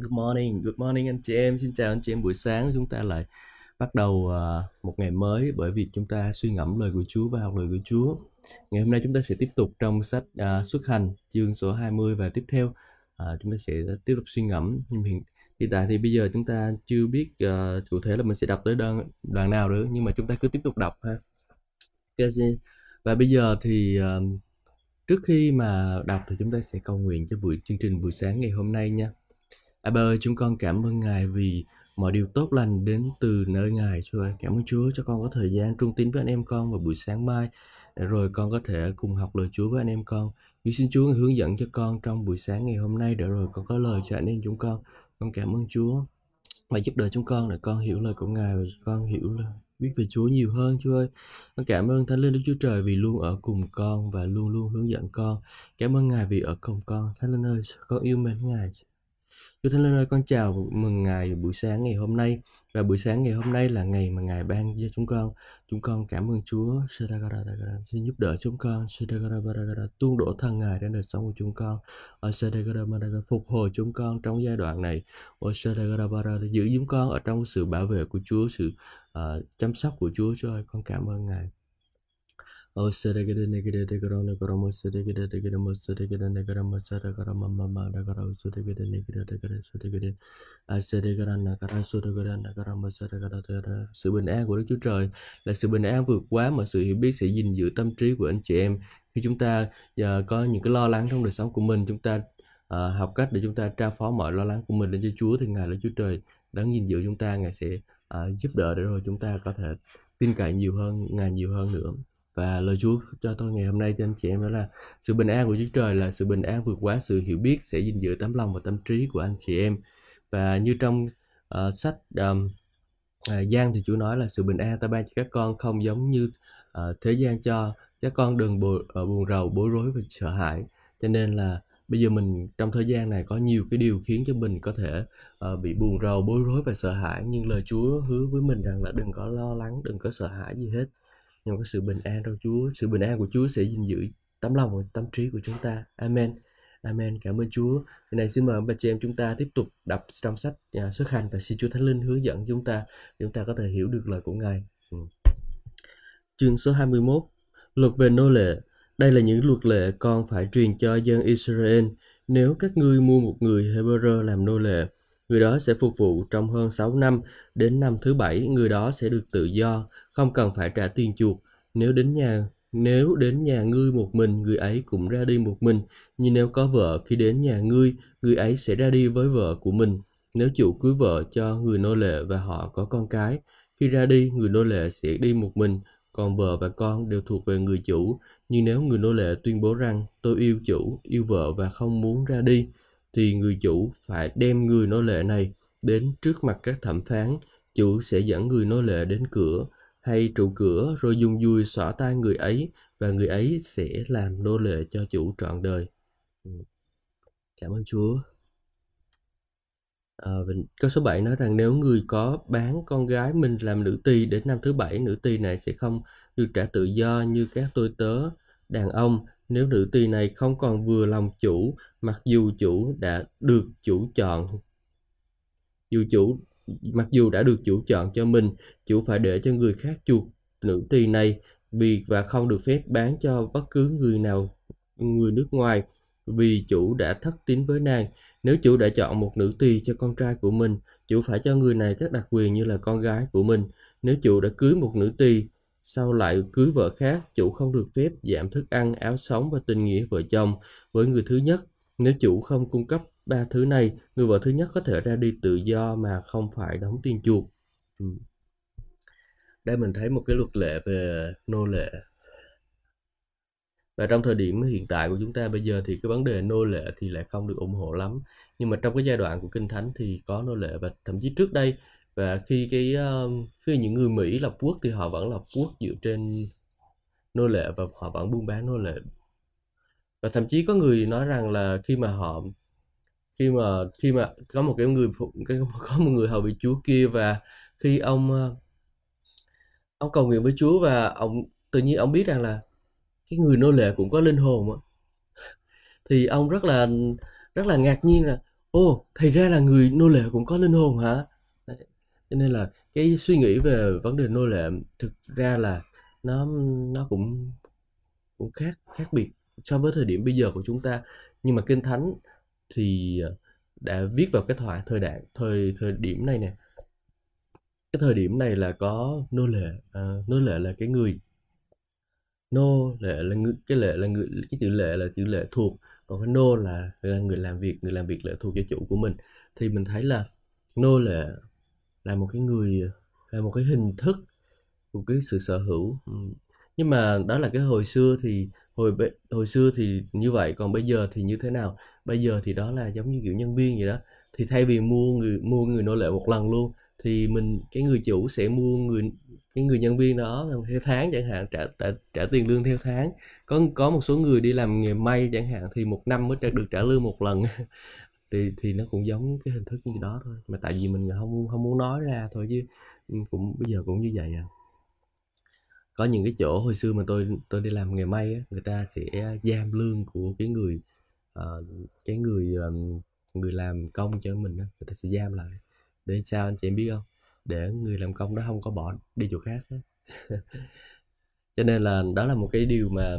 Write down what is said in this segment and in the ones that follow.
Good morning, good morning anh chị em. Xin chào anh chị em buổi sáng. Chúng ta lại bắt đầu uh, một ngày mới bởi vì chúng ta suy ngẫm lời của Chúa và học lời của Chúa. Ngày hôm nay chúng ta sẽ tiếp tục trong sách uh, xuất hành chương số 20 và tiếp theo uh, chúng ta sẽ tiếp tục suy ngẫm. Nhưng hiện, hiện tại thì bây giờ chúng ta chưa biết uh, cụ thể là mình sẽ đọc tới đoạn, đoạn nào nữa nhưng mà chúng ta cứ tiếp tục đọc ha. Và bây giờ thì uh, trước khi mà đọc thì chúng ta sẽ cầu nguyện cho buổi chương trình buổi sáng ngày hôm nay nha. À, Abba ơi, chúng con cảm ơn Ngài vì mọi điều tốt lành đến từ nơi Ngài Chúa ơi. Cảm ơn Chúa cho con có thời gian trung tín với anh em con vào buổi sáng mai để rồi con có thể cùng học lời Chúa với anh em con. Vì xin Chúa hướng dẫn cho con trong buổi sáng ngày hôm nay để rồi con có lời cho anh em chúng con. Con cảm ơn Chúa và giúp đỡ chúng con để con hiểu lời của Ngài và con hiểu lời biết về Chúa nhiều hơn Chúa ơi. Con cảm ơn Thánh Linh Đức Chúa Trời vì luôn ở cùng con và luôn luôn hướng dẫn con. Cảm ơn Ngài vì ở cùng con. Thánh Linh ơi, con yêu mến Ngài. Chúa Thánh Linh ơi, con chào mừng Ngài buổi sáng ngày hôm nay. Và buổi sáng ngày hôm nay là ngày mà Ngài ban cho chúng con. Chúng con cảm ơn Chúa. Xin giúp đỡ chúng con. Tuôn đổ thân Ngài trên đời sống của chúng con. Phục hồi chúng con trong giai đoạn này. Giữ chúng con ở trong sự bảo vệ của Chúa, sự uh, chăm sóc của Chúa. Chúa ơi, con cảm ơn Ngài. Oh, sedekede negede degara negara mo sedekede degede mo sedekede negara mo sedekara mama mama negara sedekede negede degede sedekede a sedekara negara sedekede negara mo sedekede degede sự bình an của Đức Chúa Trời là sự bình an vượt quá mà sự hiểu biết sẽ gìn giữ tâm trí của anh chị em. Khi chúng ta uh, có những cái lo lắng trong đời sống của mình chúng ta uh, học cách để chúng ta tra phó mọi lo lắng của mình lên cho Chúa thì ngài là Chúa Trời đã gìn giữ chúng ta. Ngài sẽ uh, giúp đỡ để rồi chúng ta có thể tin cậy nhiều hơn ngài nhiều hơn nữa và lời Chúa cho tôi ngày hôm nay cho anh chị em đó là sự bình an của Chúa Trời là sự bình an vượt quá sự hiểu biết sẽ gìn giữ tấm lòng và tâm trí của anh chị em. Và như trong uh, sách um, uh, Giang thì Chúa nói là sự bình an ta ban cho các con không giống như uh, thế gian cho các con đừng bu, uh, ờ, buồn rầu bối rối và sợ hãi. Cho nên là bây giờ mình trong thời gian này có nhiều cái điều khiến cho mình có thể uh, bị buồn rầu bối rối và sợ hãi. Nhưng lời Chúa hứa với mình rằng là đừng có lo lắng đừng có sợ hãi gì hết nhưng có sự bình an trong Chúa, sự bình an của Chúa sẽ gìn giữ tấm lòng và tâm trí của chúng ta. Amen. Amen. Cảm ơn Chúa. Hôm nay xin mời bà chị em chúng ta tiếp tục đọc trong sách nhà xuất hành và xin Chúa Thánh Linh hướng dẫn chúng ta chúng ta có thể hiểu được lời của Ngài. Ừ. chương số 21 luật về nô lệ. Đây là những luật lệ con phải truyền cho dân Israel. Nếu các ngươi mua một người Hebrew làm nô lệ, người đó sẽ phục vụ trong hơn 6 năm. Đến năm thứ bảy, người đó sẽ được tự do không cần phải trả tiền chuộc. Nếu đến nhà, nếu đến nhà ngươi một mình, người ấy cũng ra đi một mình. Nhưng nếu có vợ, khi đến nhà ngươi, người ấy sẽ ra đi với vợ của mình. Nếu chủ cưới vợ cho người nô lệ và họ có con cái, khi ra đi, người nô lệ sẽ đi một mình. Còn vợ và con đều thuộc về người chủ. Nhưng nếu người nô lệ tuyên bố rằng, tôi yêu chủ, yêu vợ và không muốn ra đi, thì người chủ phải đem người nô lệ này đến trước mặt các thẩm phán. Chủ sẽ dẫn người nô lệ đến cửa hay trụ cửa rồi dùng dùi xõa tay người ấy và người ấy sẽ làm nô lệ cho chủ trọn đời. Ừ. Cảm ơn Chúa. À, câu số 7 nói rằng nếu người có bán con gái mình làm nữ tỳ đến năm thứ bảy nữ tỳ này sẽ không được trả tự do như các tôi tớ đàn ông nếu nữ tỳ này không còn vừa lòng chủ mặc dù chủ đã được chủ chọn dù chủ mặc dù đã được chủ chọn cho mình, chủ phải để cho người khác chuộc nữ tỳ này vì và không được phép bán cho bất cứ người nào, người nước ngoài, vì chủ đã thất tín với nàng. Nếu chủ đã chọn một nữ tỳ cho con trai của mình, chủ phải cho người này các đặc quyền như là con gái của mình. Nếu chủ đã cưới một nữ tỳ, sau lại cưới vợ khác, chủ không được phép giảm thức ăn, áo sống và tình nghĩa vợ chồng với người thứ nhất. Nếu chủ không cung cấp ba thứ này, người vợ thứ nhất có thể ra đi tự do mà không phải đóng tiền chuộc. Ừ. đây mình thấy một cái luật lệ về nô lệ. Và trong thời điểm hiện tại của chúng ta bây giờ thì cái vấn đề nô lệ thì lại không được ủng hộ lắm. Nhưng mà trong cái giai đoạn của kinh thánh thì có nô lệ và thậm chí trước đây, và khi cái khi những người Mỹ lập quốc thì họ vẫn lập quốc dựa trên nô lệ và họ vẫn buôn bán nô lệ. Và thậm chí có người nói rằng là khi mà họ khi mà khi mà có một cái người cái, có một người hầu bị Chúa kia và khi ông ờ, ông cầu nguyện với Chúa và ông, tự nhiên ông biết rằng là cái người nô lệ cũng có linh hồn á thì ông rất là rất là ngạc nhiên là ô thì ra là người nô lệ cũng có linh hồn hả Đấy. cho nên là cái suy nghĩ về vấn đề nô lệ thực ra là nó nó cũng cũng khác khác biệt so với thời điểm bây giờ của chúng ta nhưng mà kinh thánh thì ờ, đã viết vào cái thoại thời đại thời thời điểm này nè. Cái thời điểm này là có nô lệ à, nô lệ là cái người nô lệ là người cái lệ là người cái chữ lệ là chữ lệ thuộc còn cái nô là là người làm việc người làm việc lệ thuộc cho chủ của mình. Thì mình thấy là nô lệ là một cái người là một cái hình thức của cái sự sở hữu. Nhưng mà đó là cái hồi xưa thì hồi hồi xưa thì như vậy còn bây giờ thì như thế nào? Bây giờ thì đó là giống như kiểu nhân viên vậy đó. Thì thay vì mua người mua người nô lệ một lần luôn thì mình cái người chủ sẽ mua người cái người nhân viên đó theo tháng chẳng hạn trả trả, trả tiền lương theo tháng. Có có một số người đi làm nghề may chẳng hạn thì một năm mới được trả lương một lần. Thì thì nó cũng giống cái hình thức như đó thôi. Mà tại vì mình không không muốn nói ra thôi chứ ừ, cũng bây giờ cũng như vậy à có những cái chỗ hồi xưa mà tôi tôi đi làm nghề may á, người ta sẽ giam lương của cái người uh, cái người um, người làm công cho mình á, người ta sẽ giam lại. Để sao anh chị em biết không? Để người làm công đó không có bỏ đi chỗ khác cho nên là đó là một cái điều mà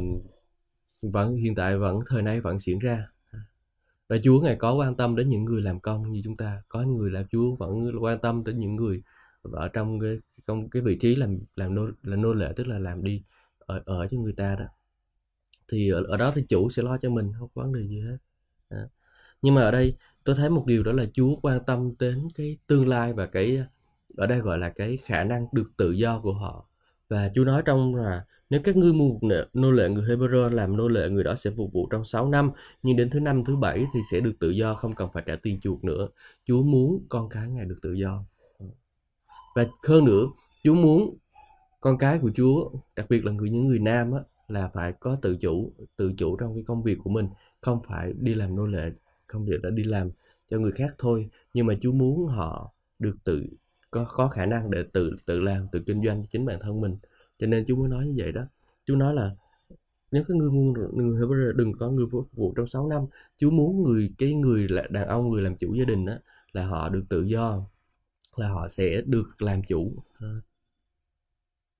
vẫn hiện tại vẫn thời nay vẫn diễn ra. Và Chúa ngài có quan tâm đến những người làm công như chúng ta. Có người làm Chúa vẫn quan tâm đến những người ở trong cái trong cái vị trí làm làm nô là nô lệ tức là làm đi ở ở cho người ta đó. Thì ở, ở đó thì chủ sẽ lo cho mình không có vấn đề gì hết. Đó. nhưng mà ở đây tôi thấy một điều đó là Chúa quan tâm đến cái tương lai và cái ở đây gọi là cái khả năng được tự do của họ. Và Chúa nói trong là nếu các ngươi mua nô lệ người Hebrew làm nô lệ người đó sẽ phục vụ trong 6 năm nhưng đến thứ năm thứ bảy thì sẽ được tự do không cần phải trả tiền chuộc nữa. Chúa muốn con cái ngài được tự do và hơn nữa Chúa muốn con cái của Chúa đặc biệt là người những người nam á, là phải có tự chủ tự chủ trong cái công việc của mình không phải đi làm nô lệ không được đã đi làm cho người khác thôi. Nhưng mà Chúa muốn họ được tự có có khả năng để tự tự làm tự kinh doanh cho chính bản thân mình. Cho nên Chúa mới nói như vậy đó. Chúa nói là nếu cái người người Hebrew đừng có người phục vụ trong 6 năm Chúa muốn người cái người là đàn ông người làm chủ gia đình đó là họ được tự do là họ sẽ được làm chủ ờ.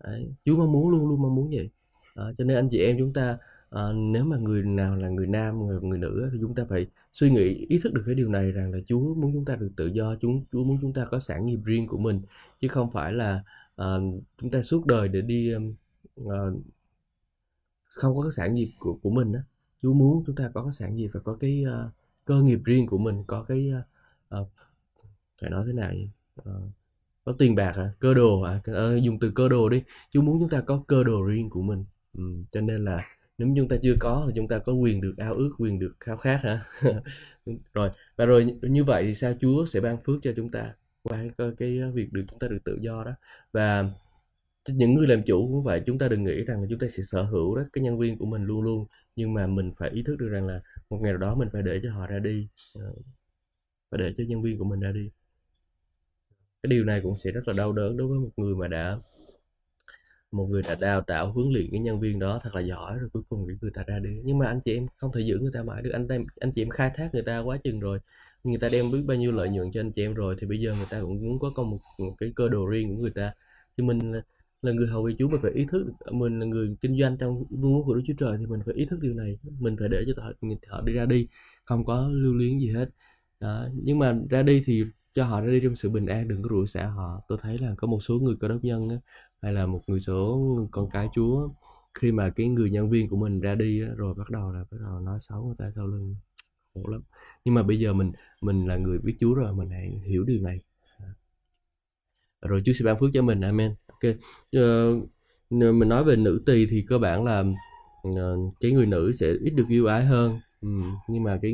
Đấy. Chúa mong muốn luôn luôn mong muốn vậy à, cho nên anh chị em chúng ta à, nếu mà người nào là người nam người, người nữ thì chúng ta phải suy nghĩ ý thức được cái điều này rằng là Chúa muốn chúng ta được tự do chúng Chúa muốn chúng ta có sản nghiệp riêng của mình chứ không phải là à, chúng ta suốt đời để đi à, không có cái sản nghiệp của của mình đó Chúa muốn chúng ta có cái sản nghiệp và có cái uh, cơ nghiệp riêng của mình có cái uh, uh, phải nói thế nào nhỉ? Ờ, có tiền bạc hả? Cơ đồ à dùng từ cơ đồ đi. Chú muốn chúng ta có cơ đồ riêng của mình. Ừ, cho nên là nếu chúng ta chưa có thì chúng ta có quyền được ao ước quyền được khao khát hả? Rồi và rồi như vậy thì sao Chúa sẽ ban phước cho chúng ta qua cái, cái việc được chúng ta được tự do đó? Và những người làm chủ cũng vậy chúng ta đừng nghĩ rằng chúng ta sẽ sở hữu đó cái nhân viên của mình luôn luôn nhưng mà mình phải ý thức được rằng là một ngày nào đó mình phải để cho họ ra đi. Và phải để cho nhân viên của mình ra đi cái điều này cũng sẽ rất là đau đớn đối với một người mà đã một người đã đào tạo huấn luyện cái nhân viên đó thật là giỏi rồi cuối cùng cái người ta ra đi. Nhưng mà anh chị em không thể giữ người ta mãi được. Anh anh chị em khai thác người ta quá chừng rồi. Người ta đem biết bao nhiêu lợi nhuận cho anh chị em rồi thì bây giờ người ta cũng muốn có con một, một cái cơ đồ riêng của người ta. Thì mình là, là người hầu vị Chúa mình phải ý thức mình là người kinh doanh trong vương quốc của Đức Chúa Trời thì mình phải ý thức điều này. Mình phải để cho họ, họ đi ra đi không có lưu luyến gì hết. Đó. nhưng mà ra đi thì cho họ ra đi trong sự bình an đừng có rủa xả họ. Tôi thấy là có một số người cơ đốc nhân á, hay là một người số con cái chúa khi mà cái người nhân viên của mình ra đi á, rồi bắt đầu là bắt đầu nói xấu người ta sau lưng. Khổ lắm. Nhưng mà bây giờ mình mình là người biết chúa rồi mình hãy hiểu điều này. Rồi chúa sẽ ban phước cho mình. Amen. Ok. Uh, mình nói về nữ tỳ thì cơ bản là uh, cái người nữ sẽ ít được yêu ái hơn. Ừ, nhưng mà cái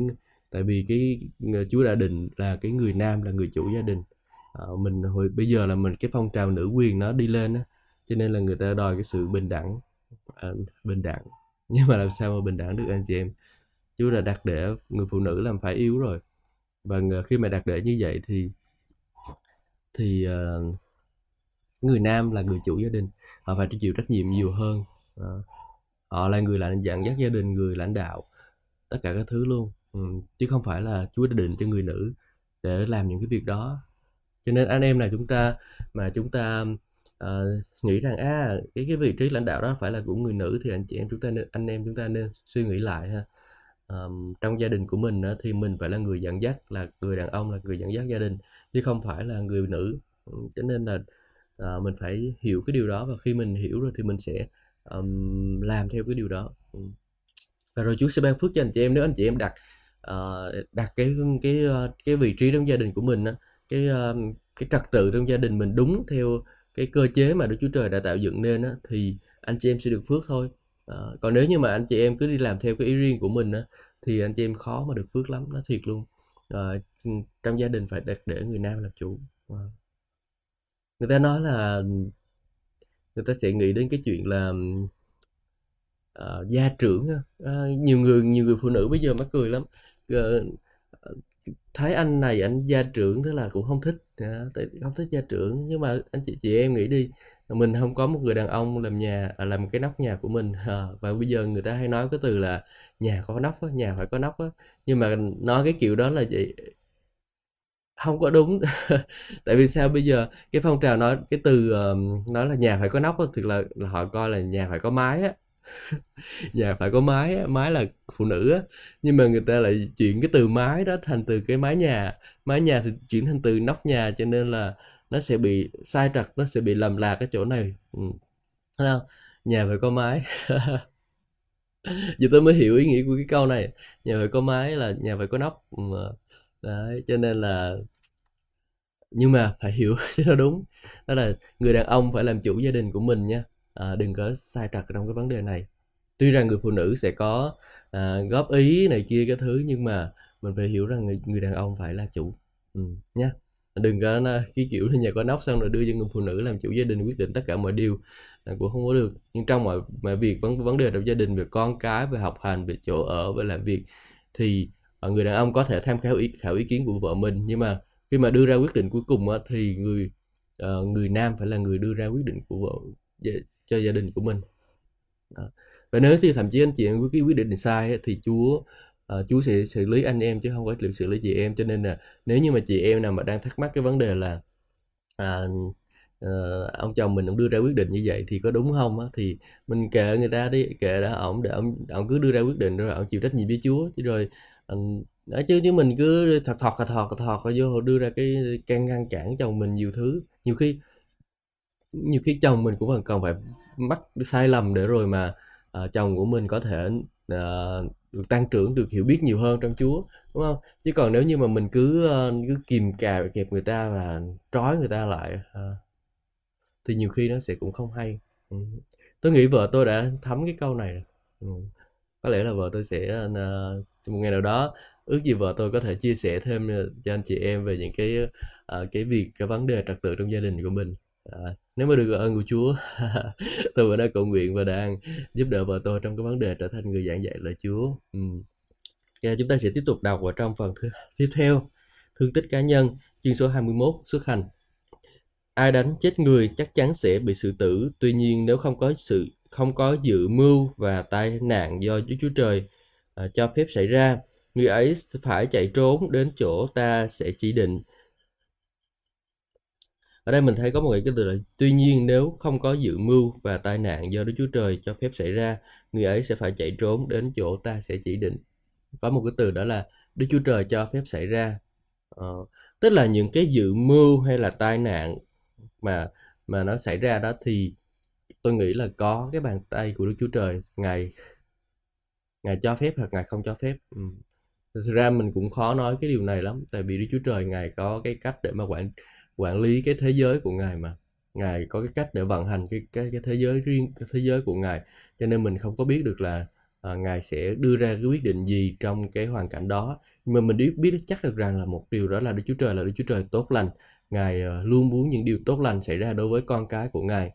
tại vì cái ờ, chúa đã định là cái người nam là người chủ gia đình. À, mình hồi bây giờ là mình cái phong trào nữ quyền nó đi lên á cho nên là người ta đòi cái sự bình đẳng à, bình đẳng. Nhưng mà làm sao mà bình đẳng được anh chị em? Chúa đã đặt để người phụ nữ làm phải yếu rồi. Và khi mà đặt để như vậy thì thì uh, người nam là người chủ gia đình. Họ phải chịu trách nhiệm nhiều hơn. Uh, họ là người lãnh dẫn dắt gia đình người lãnh đạo tất cả các thứ luôn. Ừ, chứ không phải là Chúa đã định cho người nữ để làm những cái việc đó. Cho nên anh em nào chúng ta mà chúng ta uh, nghĩ rằng à cái cái vị trí lãnh đạo đó phải là của người nữ thì anh chị em chúng ta nên anh em chúng ta nên suy nghĩ lại ha. Um, trong gia đình của mình đó, thì mình phải là người dẫn dắt là người đàn ông là người dẫn dắt gia đình chứ không phải là người nữ. Ừ, cho nên là uh, mình phải hiểu cái điều đó và khi mình hiểu rồi thì mình sẽ um, làm theo cái điều đó. Ừ. Và rồi Chúa sẽ ban phước cho anh chị em. Nếu anh chị em đặt uh, đặt cái cái ờ, cái vị trí trong gia đình của mình á cái uh, cái trật tự trong gia đình mình đúng theo cái cơ chế mà Đức Chúa Trời đã tạo dựng nên á, thì anh chị em sẽ được phước thôi. À, còn nếu như mà anh chị em cứ đi làm theo cái ý riêng của mình á, thì anh chị em khó mà được phước lắm nó thiệt luôn. À, trong gia đình phải đặt để người nam làm chủ. À. người ta nói là người ta sẽ nghĩ đến cái chuyện là uh, gia trưởng uh, nhiều người nhiều người phụ nữ bây giờ mắc cười lắm. Ờ, thấy anh này anh gia trưởng thế là cũng không thích. À, không thích gia trưởng. Nhưng mà anh chị chị em nghĩ đi mình không có một người đàn ông làm nhà à, làm cái nóc nhà của mình. À, và bây giờ người ta hay nói cái từ là nhà có nóc á, nhà phải có nóc á. Nhưng mà nói cái kiểu đó là gì không có đúng. Tại vì sao bây giờ cái phong trào nói cái từ uh, nói là nhà phải có nóc á, là, là họ coi là nhà phải có mái á nhà phải có mái mái là phụ nữ á. Nhưng mà người ta lại chuyển cái từ mái đó thành từ cái mái nhà. Mái nhà thì chuyển thành từ nóc nhà cho nên là nó sẽ bị sai trật, nó sẽ bị lầm lạc cái chỗ này. Ừ. thấy không? Nhà phải có mái giờ tôi mới hiểu ý nghĩa của cái câu này. Nhà phải có mái là nhà phải có nóc. Ừ. đấy, cho nên là nhưng mà phải hiểu cho nó đúng. Đó là người đàn ông phải làm chủ gia đình của mình nha à, đừng có sai trật trong cái vấn đề này. Tuy rằng người phụ nữ sẽ có à, góp ý này kia cái thứ nhưng mà mình phải hiểu rằng người, người đàn ông phải là chủ. Ừ, nhé đừng có cái kiểu nhà có nóc xong rồi đưa cho người phụ nữ làm chủ gia đình quyết định tất cả mọi điều là cũng không có được. Nhưng trong mọi mọi việc vấn vấn đề trong gia đình về con cái về học hành về chỗ ở về làm việc thì ờ, người đàn ông có thể tham khảo ý, khảo ý kiến của vợ mình. Nhưng mà khi mà đưa ra quyết định cuối cùng thì người người nam phải là người đưa ra quyết định của vợ dạ, cho gia đình của mình đó. và nếu thì thậm chí anh chị em có cái quyết định sai ấy, thì Chúa uh, Chúa sẽ xử lý anh em chứ không phải xử lý chị em cho nên là nếu như mà chị em nào mà đang thắc mắc cái vấn đề là uh, uh, ông chồng mình ông đưa ra quyết định như vậy thì có đúng không á thì mình kệ người ta đi kệ đã ổng để ông ông cứ đưa ra quyết định rồi ông chịu trách nhiệm với Chúa chứ rồi đó chứ chứ mình cứ thọt thọt thọt thọt vô đưa ra cái can ngăn cản chồng mình nhiều thứ nhiều khi nhiều khi chồng mình cũng còn phải mắc sai lầm để rồi mà uh, chồng của mình có thể uh, được tăng trưởng được hiểu biết nhiều hơn trong Chúa đúng không? Chứ còn nếu như mà mình cứ uh, cứ kìm cà kẹp người ta và trói người ta lại uh, thì nhiều khi nó sẽ cũng không hay. Ừ. tôi nghĩ vợ tôi đã thấm cái câu này ừ. có lẽ là vợ tôi sẽ uh, một ngày nào đó ước gì vợ tôi có thể chia sẻ thêm cho anh chị em về những cái uh, cái việc cái vấn đề trật tự trong gia đình của mình. Uh, nếu mà được ơn của Chúa tôi vẫn đang cầu nguyện và đang giúp đỡ vợ tôi trong cái vấn đề trở thành người giảng dạy lời Chúa. Ừ. Chúng ta sẽ tiếp tục đọc vào trong phần thứ, tiếp theo. Thương tích cá nhân chương số 21 xuất hành. Ai đánh chết người chắc chắn sẽ bị xử tử tuy nhiên nếu không có sự không có dự mưu và tai nạn do Chúa Chúa Trời uh, cho phép xảy ra người ấy phải chạy trốn đến chỗ ta sẽ chỉ định ở đây mình thấy có một cái từ là tuy nhiên nếu không có dự mưu và tai nạn do Đức Chúa Trời cho phép xảy ra người ấy sẽ phải chạy trốn đến chỗ ta sẽ chỉ định. Có một cái từ đó là Đức Chúa Trời cho phép xảy ra. Ờ, tức là những cái dự mưu hay là tai nạn mà mà nó xảy ra đó thì tôi nghĩ là có cái bàn tay của Đức Chúa Trời ngài ngài cho phép hoặc ngài không cho phép. Ừ. thực ra mình cũng khó nói cái điều này lắm tại vì Đức Chúa Trời ngài có cái cách để mà quản quản lý cái thế giới của ngài mà. Ngài có cái cách để vận hành cái cái cái thế giới riêng cái thế giới của ngài. Cho nên mình không có biết được là à, ngài sẽ đưa ra cái quyết định gì trong cái hoàn cảnh đó. Nhưng mà mình biết biết chắc được rằng là một điều đó là Đức Chúa Trời là Đức Chúa Trời tốt lành. Ngài à, luôn muốn những điều tốt lành xảy ra đối với con cái của ngài.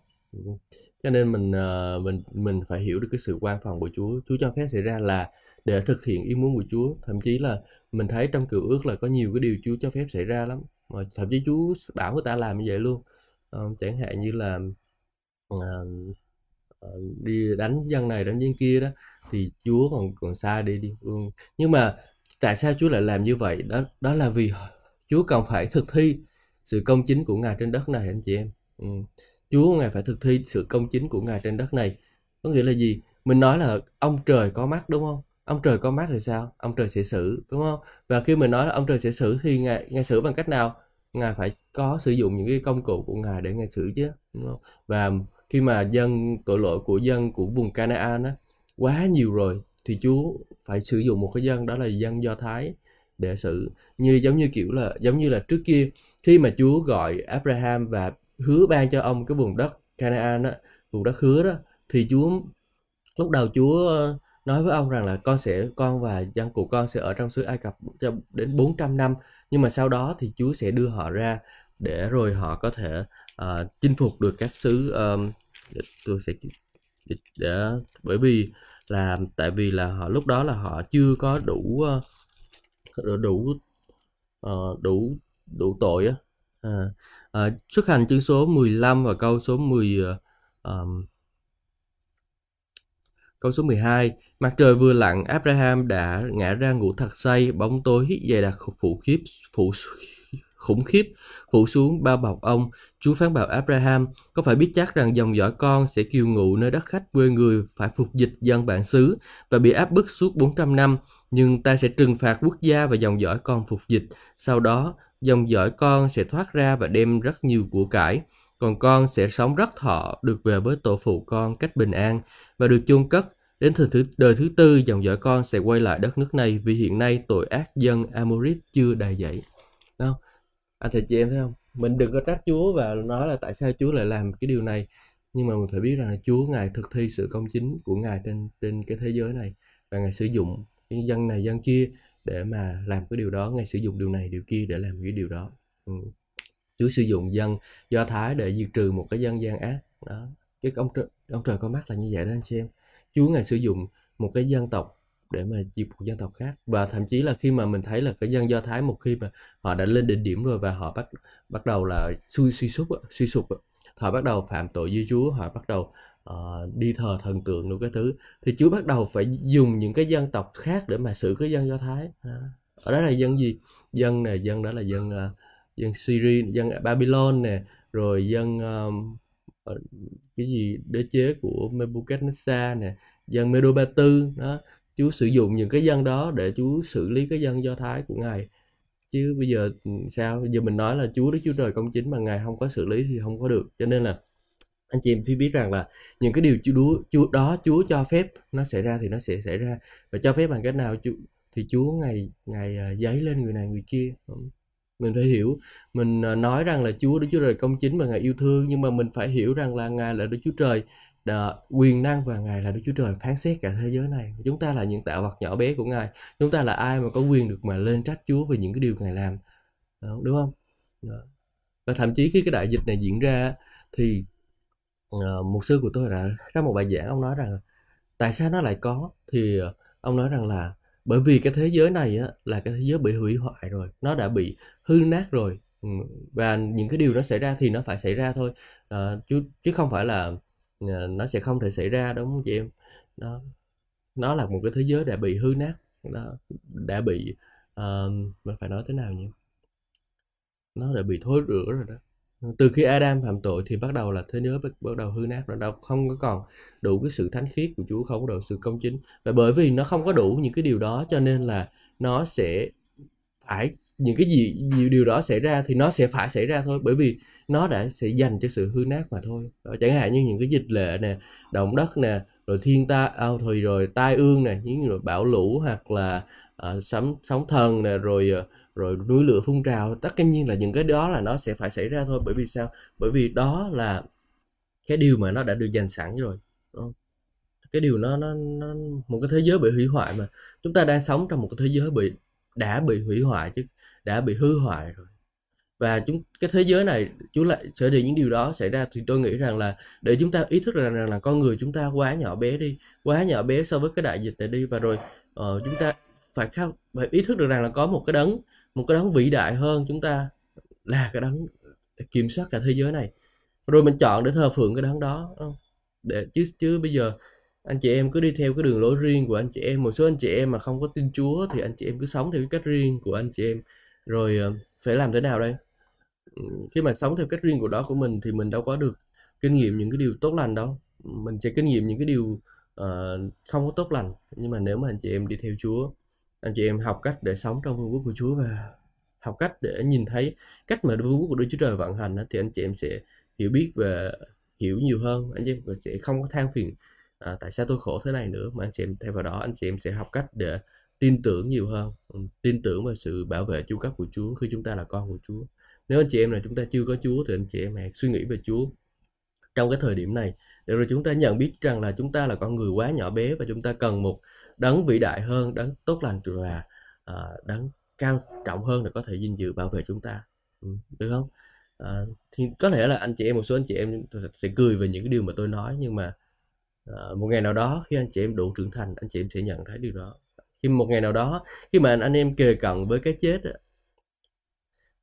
Cho nên mình à, mình mình phải hiểu được cái sự quan phòng của Chúa. Chúa cho phép xảy ra là để thực hiện ý muốn của Chúa. Thậm chí là mình thấy trong cựu ước là có nhiều cái điều Chúa cho phép xảy ra lắm mà thậm chí chú bảo người ta làm như vậy luôn. Uh, chẳng hạn như là uh, đi đánh dân này đánh dân kia đó thì chúa còn còn xa đi đi luôn nhưng mà tại sao Chúa lại làm như vậy? Đó đó là vì Chúa cần phải thực thi sự công chính của Ngài trên đất này anh chị em. Ừ. Chúa Ngài phải thực thi sự công chính của Ngài trên đất này. Có nghĩa là gì? Mình nói là ông trời có mắt đúng không? Ông trời có mắt thì sao? Ông trời sẽ xử, đúng không? Và khi mình nói là ông trời sẽ xử thì ngài ngài xử bằng cách nào? Ngài phải có sử dụng những cái công cụ của ngài để ngài xử chứ, đúng không? Và khi mà dân, tội lỗi của dân của vùng Canaan á, quá nhiều rồi thì Chúa phải sử dụng một cái dân đó là dân Do Thái để xử. Như giống như kiểu là, giống như là trước kia, khi mà Chúa gọi Abraham và hứa ban cho ông cái vùng đất Canaan á, vùng đất hứa đó, thì Chúa, lúc đầu Chúa nói với ông rằng là con sẽ con và dân của con sẽ ở trong xứ Ai Cập đến 400 năm nhưng mà sau đó thì Chúa sẽ đưa họ ra để rồi họ có thể uh, chinh phục được các xứ um, tôi sẽ để, để bởi vì là tại vì là họ lúc đó là họ chưa có đủ uh, đủ uh, đủ đủ tội á. Uh, uh, xuất hành chương số 15 và câu số 10 uh, um, Câu số 12, mặt trời vừa lặn, Abraham đã ngã ra ngủ thật say, bóng tối dày đặc phủ khiếp, phủ khủng khiếp phủ xuống bao bọc ông. Chúa phán bảo Abraham, có phải biết chắc rằng dòng dõi con sẽ kiều ngụ nơi đất khách quê người phải phục dịch dân bản xứ và bị áp bức suốt 400 năm, nhưng ta sẽ trừng phạt quốc gia và dòng dõi con phục dịch. Sau đó, dòng dõi con sẽ thoát ra và đem rất nhiều của cải còn con sẽ sống rất thọ được về với tổ phụ con cách bình an và được chôn cất. Đến thời thứ, đời thứ tư, dòng dõi con sẽ quay lại đất nước này vì hiện nay tội ác dân Amorit chưa đầy dậy. Không? Anh thầy chị em thấy không? Mình đừng có trách Chúa và nói là tại sao Chúa lại làm cái điều này. Nhưng mà mình phải biết rằng là Chúa, ngài thực thi sự công chính của ngài trên trên cái thế giới này. Và ngài sử dụng những dân này, dân kia để mà làm cái điều đó. Ngài sử dụng điều này, điều kia để làm cái điều đó. Ừ. Chúa sử dụng dân Do Thái để diệt trừ một cái dân gian ác. Đó. Cái công ông trời có mắt là như vậy đó anh chị em. Chúa ngài sử dụng một cái dân tộc để mà diệt một dân tộc khác. Và thậm chí là khi mà mình thấy là cái dân Do Thái một khi mà họ đã lên đỉnh điểm rồi và họ bắt bắt đầu là suy suy sụp suy sụp họ bắt đầu phạm tội với Chúa họ bắt đầu uh, đi thờ thần tượng đủ cái thứ thì Chúa bắt đầu phải dùng những cái dân tộc khác để mà xử cái dân Do Thái. À, ở đó là dân gì? Dân này dân đó là dân uh, dân Syria dân Babylon nè rồi dân um, Ờ, cái gì, đế chế của Nebuchadnezzar nè, dân Medo Ba Tư đó Chúa sử dụng những cái dân đó để Chúa xử lý cái dân Do Thái của ngài. Chứ bây giờ ừ, sao? Bây giờ mình nói là Chúa, Đức Chúa Trời công chính mà ngài không có xử lý thì không có được. Cho nên là anh chị em phải biết rằng là những cái điều Chúa Chúa đó Chúa cho phép nó xảy ra thì nó sẽ xảy ra. Và cho phép bằng cách nào? Thì Chúa ngày ngày ờ, giấy lên người này người kia mình phải hiểu mình à, nói rằng là Chúa Đức Chúa Trời công chính và Ngài yêu thương nhưng mà mình phải hiểu rằng là Ngài là Đức Chúa Trời đã quyền năng và Ngài là Đức Chúa Trời phán xét cả thế giới này. Chúng ta là những tạo vật nhỏ bé của Ngài chúng ta là ai mà có quyền được mà lên trách Chúa về những cái điều Ngài làm. Đúng, đúng không? Và thậm chí khi cái đại dịch này diễn ra thì ờ, uh, một sư của tôi đã ra một bài giảng ông nói rằng tại sao nó lại có? Thì uh, ông nói rằng là bởi vì cái thế giới này á, là cái thế giới bị hủy hoại rồi nó đã bị hư nát rồi. Ừ, và những cái điều nó xảy ra thì nó phải xảy ra thôi. À, chứ chứ không phải là ờ, nó sẽ không thể xảy ra đúng không chị em? Đó. Nó là một cái thế giới đã bị hư nát đó đã bị uh, mình phải nói thế nào nhỉ? Nó đã bị thối rữa rồi đó từ khi Adam phạm tội thì bắt đầu là thế giới bắt đầu hư nát rồi đâu không có còn đủ cái sự thánh khiết của Chúa không có đủ sự công chính. Và bởi vì nó không có đủ những cái điều đó cho nên là nó sẽ phải những cái gì nhiều điều đó xảy ra thì nó sẽ phải xảy ra thôi bởi vì nó đã sẽ dành cho sự hư nát mà thôi. Đó, chẳng hạn như những cái dịch lệ nè động đất nè rồi thiên tai à, thôi rồi tai ương nè những rồi bão lũ hoặc là à, uh, sóng sóng thần nè rồi uh, rồi núi lửa phun trào tất nhiên là những cái đó là nó sẽ phải xảy ra thôi. Bởi vì sao? Bởi vì đó là cái điều mà nó đã được dành sẵn rồi cái điều nó nó nó một cái thế giới bị hủy hoại mà. Chúng ta đang sống trong một cái thế giới bị đã bị hủy hoại chứ đã bị hư hoại rồi. Và chúng cái thế giới này chú lại sẽ để những điều đó xảy ra thì tôi nghĩ rằng là để chúng ta ý thức rằng, rằng là con người chúng ta quá nhỏ bé đi quá nhỏ bé so với cái đại dịch này đi. Và rồi uh, chúng ta phải khao phải ý thức được rằng là có một cái đấng một cái đấng vĩ đại hơn chúng ta là cái đấng kiểm soát cả thế giới này. Rồi mình chọn để thờ phượng cái đấng đó để chứ chứ bây giờ anh chị em cứ đi theo cái đường lối riêng của anh chị em. Một số anh chị em mà không có tin Chúa thì anh chị em cứ sống theo cái cách riêng của anh chị em. Rồi ờ, phải làm thế nào đây? Ừ, khi mà sống theo cách riêng của đó của mình thì mình đâu có được kinh nghiệm những cái điều tốt lành đâu. Mình sẽ kinh nghiệm những cái điều uh, không có tốt lành. Nhưng mà nếu mà anh chị em đi theo Chúa anh chị em học cách để sống trong vương quốc của Chúa và học cách để nhìn thấy cách mà vương quốc của Đức Chúa Trời vận hành thì anh chị em sẽ hiểu biết và hiểu nhiều hơn. Anh chị em sẽ không có than phiền à, tại sao tôi khổ thế này nữa mà anh chị em thay vào đó anh chị em sẽ học cách để tin tưởng nhiều hơn. Ừ, tin tưởng vào sự bảo vệ chu cấp của Chúa khi chúng ta là con của Chúa. Nếu anh chị em là chúng ta chưa có Chúa thì anh chị em hãy suy nghĩ về Chúa. Trong cái thời điểm này để rồi chúng ta nhận biết rằng là chúng ta là con người quá nhỏ bé và chúng ta cần một đấng vĩ đại hơn đấng tốt lành và uh, ờ, đấng cao trọng hơn để có thể dinh dự bảo vệ chúng ta. Ừ, được không? À, thì có thể là anh chị em một số anh chị em sẽ cười về những cái điều mà tôi nói nhưng mà à, một ngày nào đó khi anh chị em đủ trưởng thành anh chị em sẽ nhận thấy điều đó. Khi một ngày nào đó khi mà anh, anh em kề cận với cái chết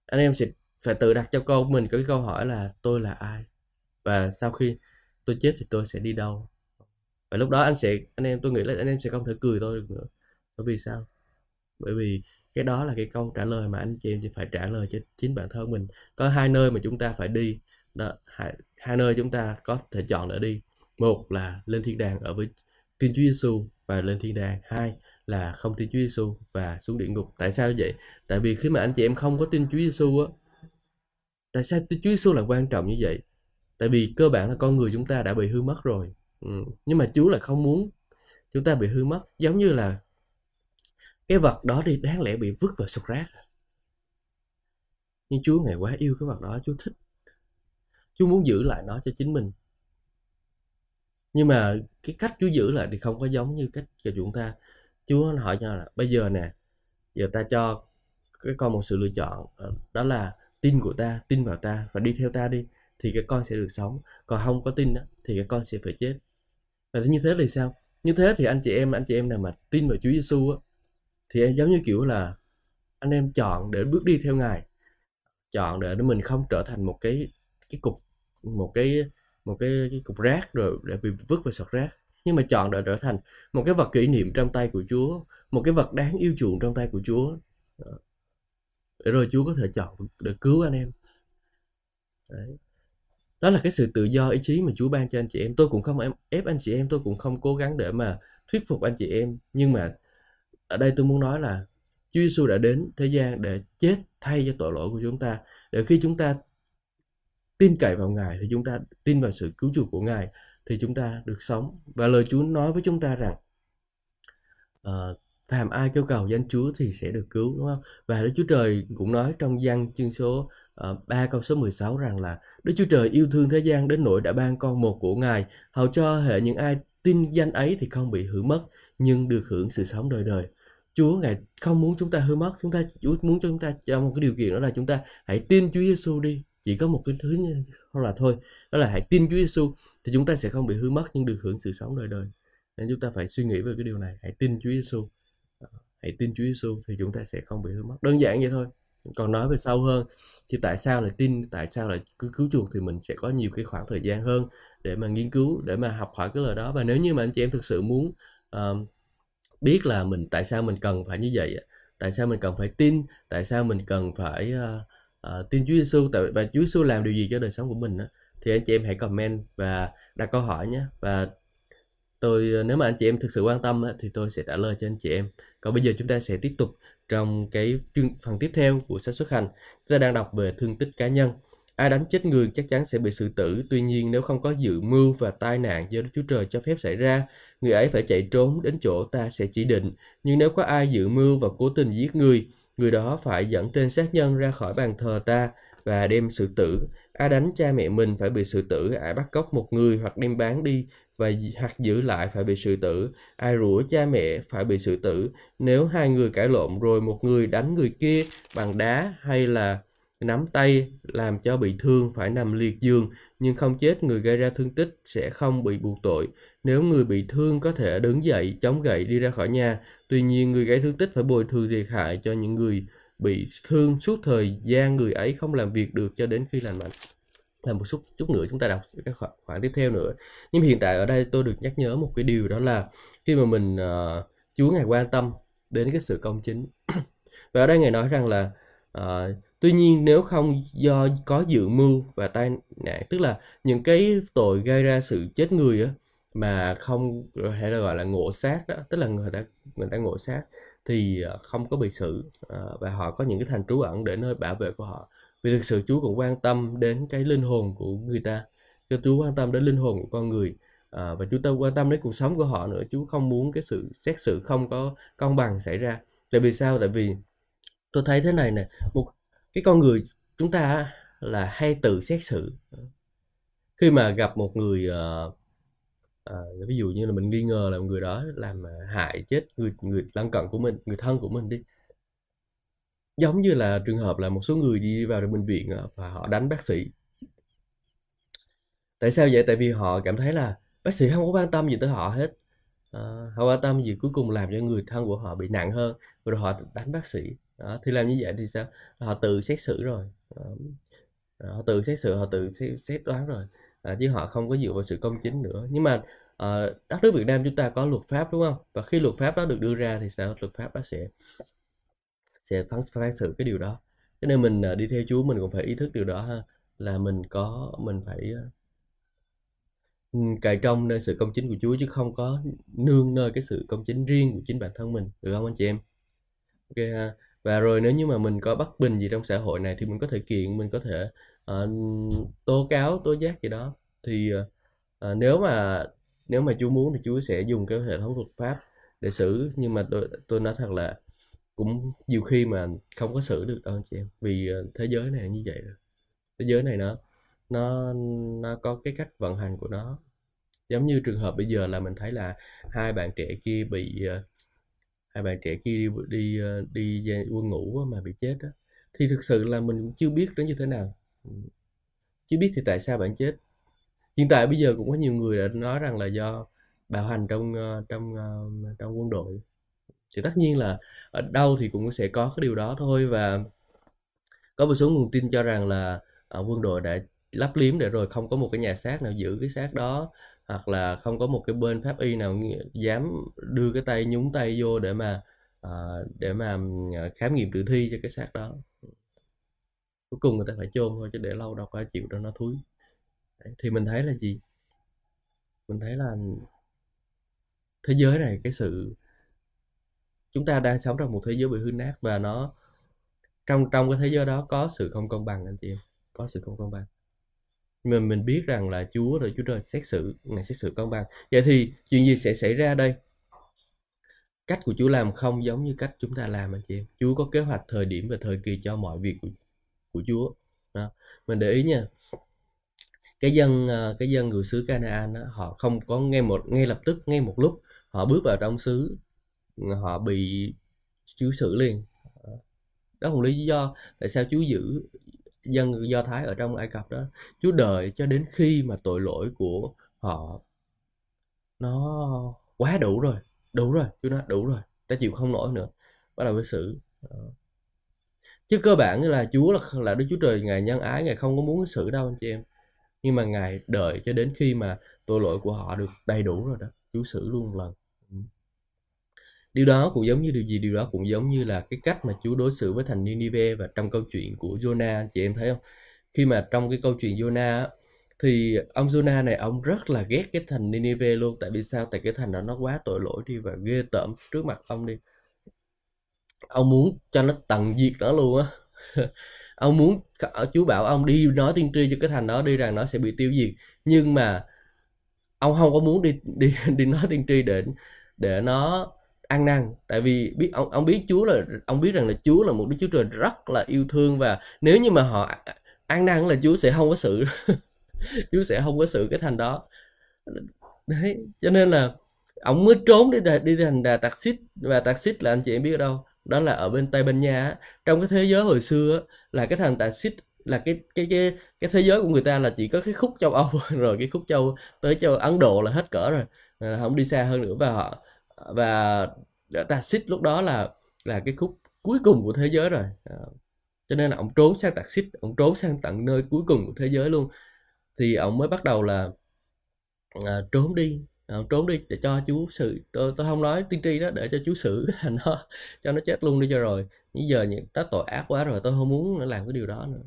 anh em sẽ phải tự đặt cho con mình cái câu hỏi là tôi là ai? Và sau khi tôi chết thì tôi sẽ đi đâu? Và lúc đó anh sẽ anh em tôi nghĩ là anh em sẽ không thể cười tôi được nữa. Bởi vì sao? Bởi vì cái đó là cái câu trả lời mà anh chị em chỉ phải trả lời cho chính bản thân mình. Có hai nơi mà chúng ta phải đi. Đó hai, hai nơi chúng ta có thể chọn để đi. Một là lên thiên đàng ở với Thiên Chúa Giêsu và lên thiên đàng. Hai là không tin Chúa Giêsu và xuống địa ngục. Tại sao vậy? Tại vì khi mà anh chị em không có tin Chúa Giêsu á tại sao tin Chúa Giêsu là quan trọng như vậy? Tại vì cơ bản là con người chúng ta đã bị hư mất rồi ừ. nhưng mà Chúa là không muốn chúng ta bị hư mất. Giống như là cái vật đó thì đáng lẽ bị vứt vào sụt rác. Nhưng Chúa ngày quá yêu cái vật đó Chúa thích. Chúa muốn giữ lại nó cho chính mình. Nhưng mà cái cách Chúa giữ lại thì không có giống như cách cho chúng ta. Chúa hỏi cho là bây giờ nè giờ ta cho cái con một sự lựa chọn ờ, đó là tin của ta tin vào ta và đi theo ta đi thì cái con sẽ được sống. Còn không có tin đó, thì cái con sẽ phải chết và như thế thì sao? Như thế thì anh chị em anh chị em nào mà tin vào Chúa Giêsu á thì em giống như kiểu là anh em chọn để bước đi theo ngài chọn để mình không trở thành một cái cái cục một cái một cái, cái cục rác rồi để bị vứt vào sọt rác. Nhưng mà chọn để trở thành một cái vật kỷ niệm trong tay của Chúa một cái vật đáng yêu chuộng trong tay của Chúa. Để rồi Chúa có thể chọn để cứu anh em. Đấy đó là cái sự tự do ý chí mà Chúa ban cho anh chị em. Tôi cũng không ép anh chị em tôi cũng không cố gắng để mà thuyết phục anh chị em. Nhưng mà ở đây tôi muốn nói là Chúa Giêsu đã đến thế gian để chết thay cho tội lỗi của chúng ta. Để khi chúng ta tin cậy vào Ngài thì chúng ta tin vào sự cứu chuộc của Ngài thì chúng ta được sống. Và lời Chúa nói với chúng ta rằng uh, phàm ai kêu cầu danh Chúa thì sẽ được cứu đúng không? Và Đức Chúa Trời cũng nói trong văn chương số Ờ, uh, 3 câu số 16 rằng là Đức Chúa Trời yêu thương thế gian đến nỗi đã ban con một của Ngài. Hầu cho hệ những ai tin danh ấy thì không bị hư mất nhưng được hưởng sự sống đời đời. Chúa ngài không muốn chúng ta hư mất chúng ta Chúa muốn cho chúng ta cho một cái điều kiện đó là chúng ta hãy tin Chúa Giêsu đi. Chỉ có một cái thứ hoặc là thôi đó là hãy tin Chúa Giêsu thì chúng ta sẽ không bị hư mất nhưng được hưởng sự sống đời đời. Nên chúng ta phải suy nghĩ về cái điều này hãy tin Chúa Giêsu ờ, hãy tin Chúa Giêsu thì chúng ta sẽ không bị hư mất. Đơn giản vậy thôi còn nói về sâu hơn thì tại sao lại tin tại sao lại cứ cứu chuột thì mình sẽ có nhiều cái khoảng thời gian hơn để mà nghiên cứu để mà học hỏi cái lời đó. Và nếu như mà anh chị em thực sự muốn uh, biết là mình tại sao mình cần phải như vậy tại sao mình cần phải tin tại sao mình cần phải uh, uh, tin Chúa Giêsu tại và Chúa Giêsu làm điều gì cho đời sống của mình đó, thì anh chị em hãy comment và đặt câu hỏi nhé. Và tôi ờ, nếu mà anh chị em thực sự quan tâm thì tôi sẽ trả lời cho anh chị em. Còn bây giờ chúng ta sẽ tiếp tục trong cái phần tiếp theo của sách xuất hành chúng ta đang đọc về thương tích cá nhân Ai đánh chết người chắc chắn sẽ bị xử tử, tuy nhiên nếu không có dự mưu và tai nạn do Đức Chúa Trời cho phép xảy ra, người ấy phải chạy trốn đến chỗ ta sẽ chỉ định. Nhưng nếu có ai dự mưu và cố tình giết người, người đó phải dẫn tên sát nhân ra khỏi bàn thờ ta và đem xử tử. Ai đánh cha mẹ mình phải bị xử tử, ai bắt cóc một người hoặc đem bán đi và hoặc giữ lại phải bị xử tử. Ai rủa cha mẹ phải bị xử tử. Nếu hai người cãi lộn rồi một người đánh người kia bằng đá hay là nắm tay làm cho bị thương phải nằm liệt giường, nhưng không chết người gây ra thương tích sẽ không bị buộc tội nếu người bị thương có thể đứng dậy, chống gậy đi ra khỏi nhà tuy nhiên, người gây thương tích phải bồi thường thiệt hại cho những người bị thương suốt thời gian người ấy không làm việc được cho đến khi lành mạnh và một chút chút nữa chúng ta đọc các khoảng, khoảng tiếp theo nữa. Nhưng hiện tại ở đây tôi được nhắc nhớ một cái điều đó là khi mà mình uh, Chúa ngài quan tâm đến cái sự công chính. Và ở đây ngài nói rằng là uh, tuy nhiên nếu không do có dự mưu và tai nạn tức là những cái tội gây ra sự chết người á mà không hay là gọi là ngộ sát đó tức là người ta người ta ngộ sát thì ờ, không có bị xử uh, và họ có những cái thành trú ẩn để nơi bảo vệ của họ vì thực sự Chúa cũng quan tâm đến cái linh hồn của người ta. Cho Chúa quan tâm đến linh hồn của con người. À, và Chúa ta quan tâm đến cuộc sống của họ nữa. Chúa không muốn cái sự xét xử không có công bằng xảy ra. Tại vì sao? Tại vì tôi thấy thế này nè. Một cái con người chúng ta là hay tự xét xử. Khi mà gặp một người uh, uh, ví dụ như là mình nghi ngờ là một người đó làm hại chết người người lân cận của mình người thân của mình đi giống như là trường hợp là một số người đi vào bệnh viện ờ, và họ đánh bác sĩ. Tại sao vậy? Tại vì họ cảm thấy là bác sĩ không có quan tâm gì tới họ hết. À, họ quan tâm gì cuối cùng làm cho người thân của họ bị nặng hơn rồi họ đánh bác sĩ. Đó, thì làm như vậy thì sao? Họ tự xét xử rồi. À, họ tự xét xử họ tự xét đoán rồi. À, chứ họ không có dựa vào sự công chính nữa. Nhưng mà à, đất nước Việt Nam chúng ta có luật pháp đúng không? Và khi luật pháp đó được đưa ra thì sao? Luật pháp đó sẽ sẽ phán phán xử cái điều đó. Cho nên mình à, đi theo Chúa mình cũng phải ý thức điều đó ha là mình có mình phải à, cài trong nơi sự công chính của Chúa chứ không có nương nơi cái sự công chính riêng của chính bản thân mình được không anh chị em? Ok ha. Và rồi nếu như mà mình có bất bình gì trong xã hội này thì mình có thể kiện mình có thể uh, tố cáo tố giác gì đó. Thì uh, nếu mà nếu mà Chúa muốn thì Chúa sẽ dùng cái hệ thống luật pháp để xử. Nhưng mà tôi tôi nói thật là cũng nhiều khi mà không có xử được đâu anh chị em. Vì ờ, thế giới này như vậy rồi. Thế giới này nó nó nó có cái cách vận hành của nó. Giống như trường hợp bây giờ là mình thấy là hai bạn trẻ kia bị ờ, hai bạn trẻ kia đi đi ờ, đi, quân ngũ mà bị chết đó thì thực sự là mình cũng chưa biết nó như thế nào. Ừ. Chưa biết thì tại sao bạn chết. Hiện tại bây giờ cũng có nhiều người đã nói rằng là do bạo hành trong trong trong quân đội thì tất nhiên là ờ, ở đâu thì cũng sẽ có cái điều đó thôi và có một số nguồn tin cho rằng là uh, quân đội đã lắp liếm để rồi không có một cái nhà xác nào giữ cái xác đó hoặc là không có một cái bên pháp y nào dám đưa cái tay nhúng tay vô để mà uh, để mà khám nghiệm tử thi cho cái xác đó. Cuối cùng người ta phải chôn thôi chứ để lâu đâu có chịu đâu nó thúi. Đấy, thì mình thấy là gì? Mình thấy là thế giới này cái sự chúng ta đang sống trong một thế giới bị hư nát và nó trong trong cái thế giới đó có sự không công bằng anh chị em. Có sự không công bằng. Nhưng mà mình biết rằng là Chúa rồi Chúa trời xét xử ngày xét xử công bằng. Vậy thì chuyện gì sẽ xảy ra đây? Cách của Chúa làm không giống như cách chúng ta làm anh chị em. Chúa có kế hoạch thời điểm và thời kỳ cho mọi việc của, của Chúa. Đó. mình để ý nha. Cái dân ờ, cái dân người xứ Canaan đó, họ không có ngay một ngay lập tức ngay một lúc họ bước vào trong xứ họ bị Chúa xử liền. Đó là lý do tại sao Chúa giữ dân Do Thái ở trong Ai Cập đó. Chúa đợi cho đến khi mà tội lỗi của họ nó quá đủ rồi đủ rồi, Chúa nói đủ rồi, ta chịu không nổi nữa. Bắt đầu với xử. Chứ cơ bản là Chúa là là Đức Chúa Trời, ngài nhân ái, ngài không có muốn xử đâu, anh chị em. Nhưng mà ngài đợi cho đến khi mà tội lỗi của họ được đầy đủ rồi đó, Chúa xử luôn một lần. Điều đó cũng giống như điều gì? Điều đó cũng giống như là cái cách mà Chúa đối xử với thành Ninive và trong câu chuyện của Jonah, chị em thấy không? Khi mà trong cái câu chuyện Jonah thì ông Jonah này, ông rất là ghét cái thành Ninive luôn tại vì sao? Tại cái thành đó nó quá tội lỗi đi và ghê tởm trước mặt ông đi. Ông muốn cho nó tận diệt nó luôn á. ông muốn ờ, Chúa bảo ông đi nói tiên tri cho cái thành đó, đi rằng nó sẽ bị tiêu diệt nhưng mà ông không có muốn đi đi đi nói tiên tri để để nó ăn năn. Tại vì biết, ông ông biết Chúa là, ông biết rằng là Chúa là một Đức Chúa Trời rất là yêu thương và nếu như mà họ ăn năn là Chúa sẽ không có sự Chúa sẽ không có sự cái thành đó. Đấy, cho nên là ông mới trốn đi đi thành đà tạc xít. Và tạc xít là anh chị em biết ở đâu? Đó là ở bên tây ban nha trong cái thế giới hồi xưa là cái thành tạc xít, là cái cái cái cái thế giới của người ta là chỉ có cái khúc châu âu rồi cái khúc châu, tới châu ấn độ là hết cỡ rồi. Không đi xa hơn nữa. Và họ và ta xích lúc đó là là cái khúc cuối cùng của thế giới rồi. À, cho nên là ông trốn sang tạc xích ông trốn sang tận nơi cuối cùng của thế giới luôn. Thì ông mới bắt đầu là à, trốn đi à, trốn đi để cho chú xử tôi tôi không nói tiên tri đó để cho chú xử nó cho nó chết luôn đi cho rồi. Bây giờ những nó tội ác quá rồi tôi không muốn làm cái điều đó nữa.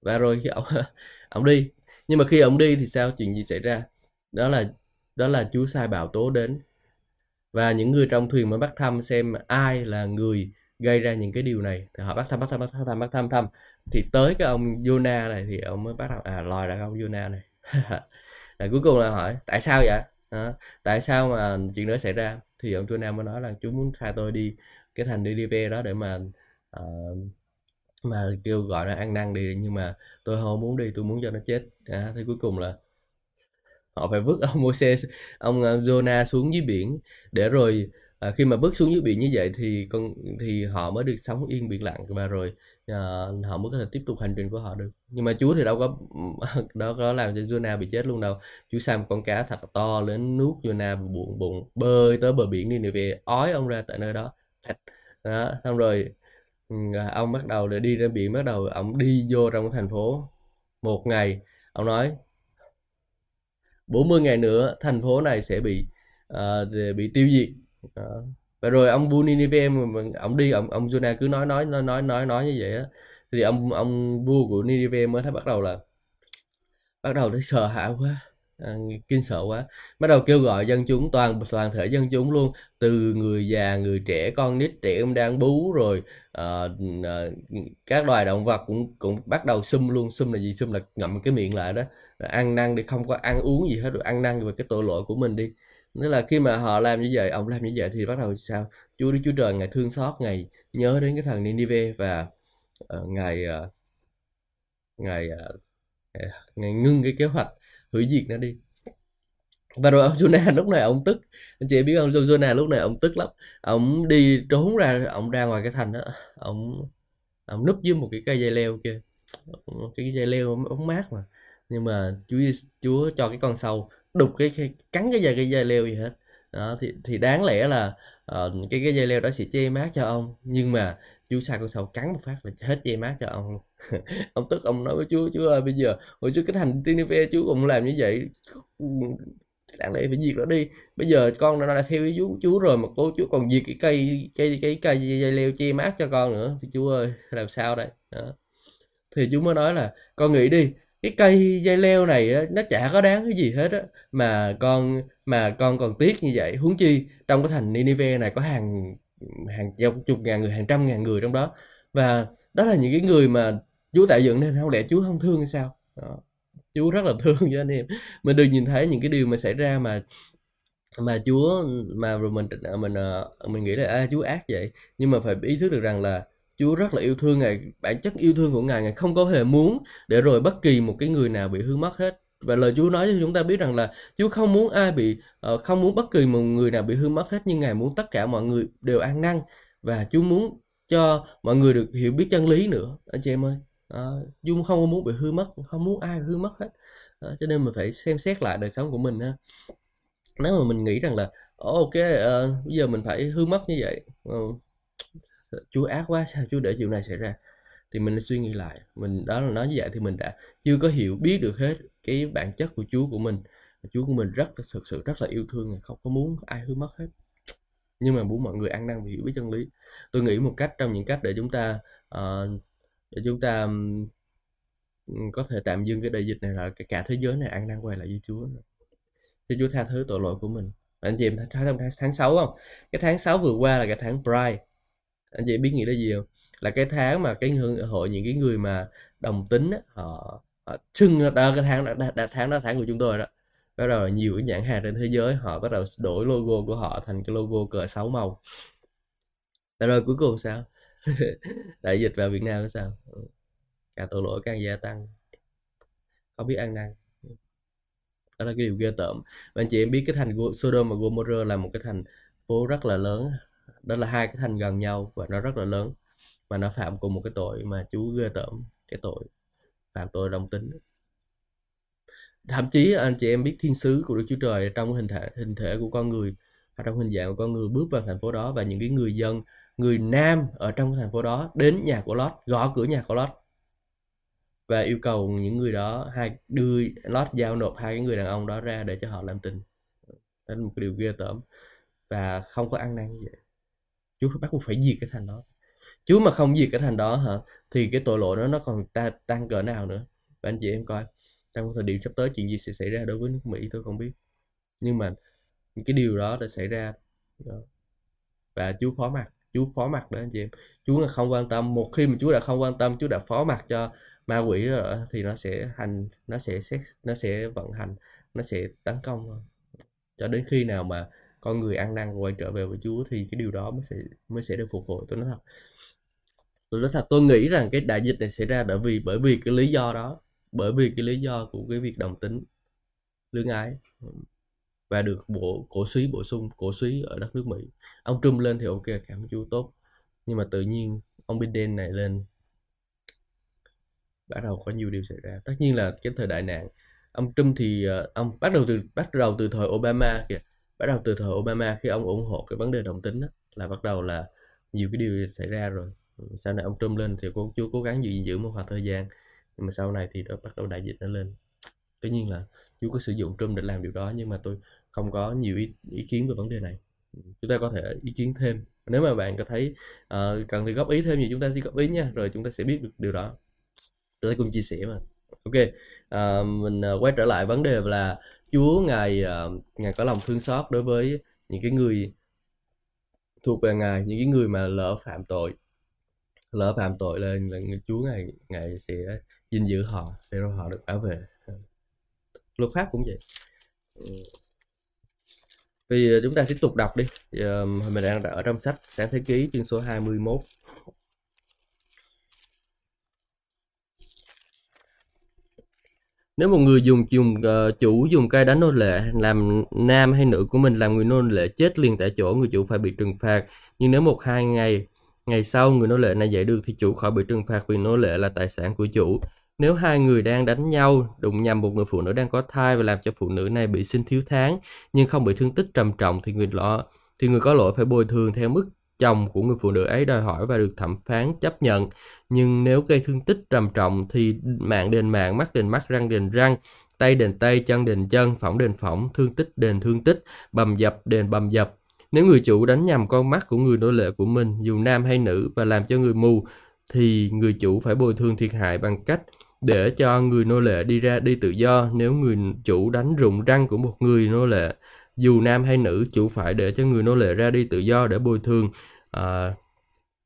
Và rồi khi ông ông đi. Nhưng mà khi ông đi thì sao? Chuyện gì xảy ra? Đó là đó là Chúa sai bảo tố đến và những người trong thuyền mới bắt thăm xem ai là người gây ra những cái điều này. Thì họ bắt thăm bắt thăm bắt thăm bắt thăm thăm thì tới cái ông Jonah này thì ông mới bắt đầu à lòi ra ông Jonah này. Rồi cuối cùng là hỏi tại sao vậy? À, tại sao mà chuyện đó xảy ra? Thì ông Jonah mới nói là chú muốn sai tôi đi cái thành Nineveh đó để mà uh, mà kêu gọi là ăn năn đi nhưng mà tôi không muốn đi tôi muốn cho nó chết. À, thì cuối cùng là họ phải vứt ông Moses ông ờ, Jonah xuống dưới biển. Để rồi à, khi mà bước xuống dưới biển như vậy thì con thì họ mới được sống yên biển lặng. Và rồi à, họ mới có thể tiếp tục hành trình của họ được. Nhưng mà Chúa thì đâu có đâu có làm cho Jonah bị chết luôn đâu. Chúa sai một con cá thật to lớn nuốt Jonah bụng bụng bơi tới bờ biển đi về ói ông ra tại nơi đó. Đó xong rồi ừ, ông bắt đầu để đi ra biển bắt đầu ông đi vô trong thành phố. Một ngày ông nói 40 ngày nữa thành phố này sẽ bị uh, bị tiêu diệt. Uh, và rồi ông bu Nineveh mà ông đi ông ông Jonah cứ nói nói nói nói nói nói như vậy á. Thì ông ông vua của Ninive mới thấy bắt đầu là bắt đầu thấy sợ hãi quá à, kinh sợ quá. Bắt đầu kêu gọi dân chúng toàn toàn thể dân chúng luôn từ người già người trẻ con nít trẻ em đang bú rồi à, à, các loài động vật cũng cũng bắt đầu xum luôn. Xum là gì? Xum là ngậm cái miệng lại đó ăn năn đi không có ăn uống gì hết rồi ăn năn về cái tội lỗi của mình đi. Nghĩa là khi mà họ làm như vậy ông làm như vậy thì bắt đầu sao? Chúa đức chúa trời ngài thương xót ngài nhớ đến cái thằng Ninive và uh, ngài uh, ngài uh, ngài ngưng cái kế hoạch hủy diệt nó đi. Và rồi ông Jonah lúc này ông tức. Anh chị biết ông Jonah lúc này ông tức lắm. Ông đi trốn ra ông ra ngoài cái thành đó. Ông ông núp dưới một cái cây dây leo kia. Cái dây leo ống mát mà nhưng mà Chúa Chúa cho cái con sâu đục cái, cái cắn cái dây cái dây leo gì hết. Đó thì thì đáng lẽ là uh, cái cái dây leo đó sẽ che mát cho ông. Nhưng mà chú sai con sâu cắn một phát là hết che mát cho ông ông tức ông nói với Chúa Chúa ơi bây giờ hồi trước cái thành Tinive Chúa cũng làm như vậy. Đáng lẽ phải diệt nó đi. Bây giờ con nó đã theo ý chú chú rồi mà cô chú còn diệt cái cây cây cái cây dây leo che mát cho con nữa. Thì chú ơi làm sao đây? Đó. thì chú mới nói là con nghĩ đi cái cây dây leo này á, nó chả có đáng cái gì hết á. Mà con mà con còn tiếc như vậy. Huống chi trong cái thành Ninive này có hàng hàng chục ngàn người hàng trăm ngàn người trong đó. Và đó là những cái người mà Chúa tạo dựng nên không lẽ Chúa không thương hay sao? Đó. Chúa rất là thương cho anh em. Mình được nhìn thấy những cái điều mà xảy ra mà mà Chúa mà rồi mình mình ờ, mình nghĩ là à, Chúa ác vậy. Nhưng mà phải ý thức được rằng là Chúa rất là yêu thương ngài. Bản chất yêu thương của ngài ngài không có hề muốn để rồi bất kỳ một cái người nào bị hư mất hết. Và lời Chúa nói cho chúng ta biết rằng là Chúa không muốn ai bị uh, không muốn bất kỳ một người nào bị hư mất hết nhưng ngài muốn tất cả mọi người đều an năn. Và Chúa muốn cho mọi người được hiểu biết chân lý nữa. Anh chị em ơi à, Chúa không muốn bị hư mất không muốn ai hư mất hết. À, cho nên mình phải xem xét lại đời sống của mình ha. Nếu mà mình nghĩ rằng là ok uh, bây giờ mình phải hư mất như vậy uh, Chúa ác quá sao Chúa để chuyện này xảy ra? Thì mình suy nghĩ lại mình đó là nói như vậy thì mình đã chưa có hiểu biết được hết cái bản chất của Chúa của mình. Chúa của mình rất thực sự rất là yêu thương không có muốn ai hư mất hết. Nhưng mà muốn mọi người ăn năn và hiểu biết chân lý. Tôi nghĩ một cách trong những cách để chúng ta uh, để chúng ta um, có thể tạm dừng cái đại dịch này là cả, cả thế giới này ăn năn quay lại với Chúa. Cho Chúa tha thứ tội lỗi của mình. Anh chị em thấy trong tháng, tháng 6 không? Cái tháng 6 vừa qua là cái tháng Pride anh chị biết nghĩ là gì không? Là cái tháng mà cái hội những cái người mà đồng tính á, họ, họ trưng đó cái tháng đó, đã, tháng đó tháng của chúng tôi đó. Bắt đầu nhiều cái nhãn hàng trên thế giới họ bắt đầu đổi logo của họ thành cái logo cờ sáu màu. Rồi cuối cùng sao? Đại dịch vào Việt Nam sao? Ừ. Cả tội lỗi càng gia tăng. Không biết ăn năn. Đó là cái điều ghê tởm. Và anh chị em biết cái thành Sodom và Gomorrah là một cái thành phố rất là lớn đó là hai cái thành gần nhau và nó rất là lớn. Mà nó phạm cùng một cái tội mà chú ghê tởm, cái tội phạm tội đồng tính. Thậm chí anh chị em biết thiên sứ của Đức Chúa Trời trong hình thể hình thể của con người, hay trong hình dạng của con người bước vào thành phố đó và những cái người dân, người nam ở trong thành phố đó đến nhà của Lót, gõ cửa nhà của Lót. Và yêu cầu những người đó, hai, đưa lót giao nộp hai cái người đàn ông đó ra để cho họ làm tình. Đó là một cái điều ghê tởm và không có ăn năn như vậy chú phải bắt buộc phải diệt cái thành đó. Chú mà không diệt cái thành đó hả thì cái tội lỗi đó nó còn ta tăng cỡ nào nữa? Và anh chị em coi trong thời điểm sắp tới chuyện gì sẽ xảy ra đối với nước Mỹ tôi không biết. Nhưng mà những cái điều đó đã xảy ra ờ, và chú phó mặt chú phó mặt đó anh chị em. Chú là không quan tâm một khi mà chú đã không quan tâm chú đã phó mặt cho ma quỷ rồi thì nó sẽ hành nó sẽ xét, nó sẽ vận hành nó sẽ tấn công. Cho đến khi nào mà con người ăn năn quay trở về với Chúa thì cái điều đó mới sẽ mới sẽ được phục hồi. Tôi nói thật, tôi nói thật, tôi nghĩ rằng cái đại dịch này xảy ra bởi vì bởi vì cái lý do đó, bởi vì cái lý do của cái việc đồng tính lương ái và được bộ cổ suý bổ sung, cổ suý ở đất nước Mỹ. Ông Trump lên thì ok, cảm ơn Chúa, tốt. Nhưng mà tự nhiên ông Biden này lên, bắt đầu có nhiều điều xảy ra. Tất nhiên là cái thời đại nạn, ông Trump thì ờ, ông bắt đầu từ, bắt đầu từ thời Obama kìa bắt đầu từ thời Obama khi ông ủng hộ cái vấn đề đồng tính đó, là bắt đầu là nhiều cái điều xảy ra rồi. Ừ, sau này ông Trump lên thì cô chú cố gắng giữ giữ một khoảng thời gian nhưng mà sau này thì nó bắt đầu đại dịch nó lên. Tất nhiên là chú có sử dụng Trump để làm điều đó nhưng mà tôi không có nhiều ý, ý kiến về vấn đề này. Ừ, chúng ta có thể ý kiến thêm. Nếu mà bạn có thấy uh, cần thì góp ý thêm gì chúng ta sẽ góp ý nha rồi chúng ta sẽ biết được điều đó. Tôi cùng chia sẻ mà. Ok uh, mình uh, quay trở lại vấn đề là Chúa ngài uh, ngài có lòng thương xót đối với những cái người thuộc về ngài những cái người mà lỡ phạm tội. Lỡ phạm tội là, là Chúa ngài ngài sẽ gìn giữ họ để rồi họ được bảo vệ. Luật pháp cũng vậy. Vì chúng ta tiếp tục đọc đi. Giờ mình đang ở trong sách sáng thế ký chương số 21 nếu một người dùng dùng uh, chủ dùng cây đánh nô lệ làm nam hay nữ của mình làm người nô lệ chết liền tại chỗ người chủ phải bị trừng phạt. Nhưng nếu một hai ngày ngày sau người nô lệ này dậy được thì chủ khỏi bị trừng phạt vì nô lệ là tài sản của chủ. Nếu hai người đang đánh nhau đụng nhầm một người phụ nữ đang có thai và làm cho phụ nữ này bị sinh thiếu tháng nhưng không bị thương tích trầm trọng thì người lọ thì người có lỗi phải bồi thường theo mức chồng của người phụ nữ ấy đòi hỏi và được thẩm phán chấp nhận. Nhưng nếu gây thương tích trầm trọng thì mạng đền mạng, mắt đền mắt, răng đền răng, tay đền tay, chân đền chân, phỏng đền phỏng, thương tích đền thương tích, bầm dập đền bầm dập. Nếu người chủ đánh nhầm con mắt của người nô lệ của mình, dù nam hay nữ, và làm cho người mù, thì người chủ phải bồi thường thiệt hại bằng cách để cho người nô lệ đi ra đi tự do nếu người chủ đánh rụng răng của một người nô lệ dù nam hay nữ chủ phải để cho người nô lệ ra đi tự do để bồi thường uh,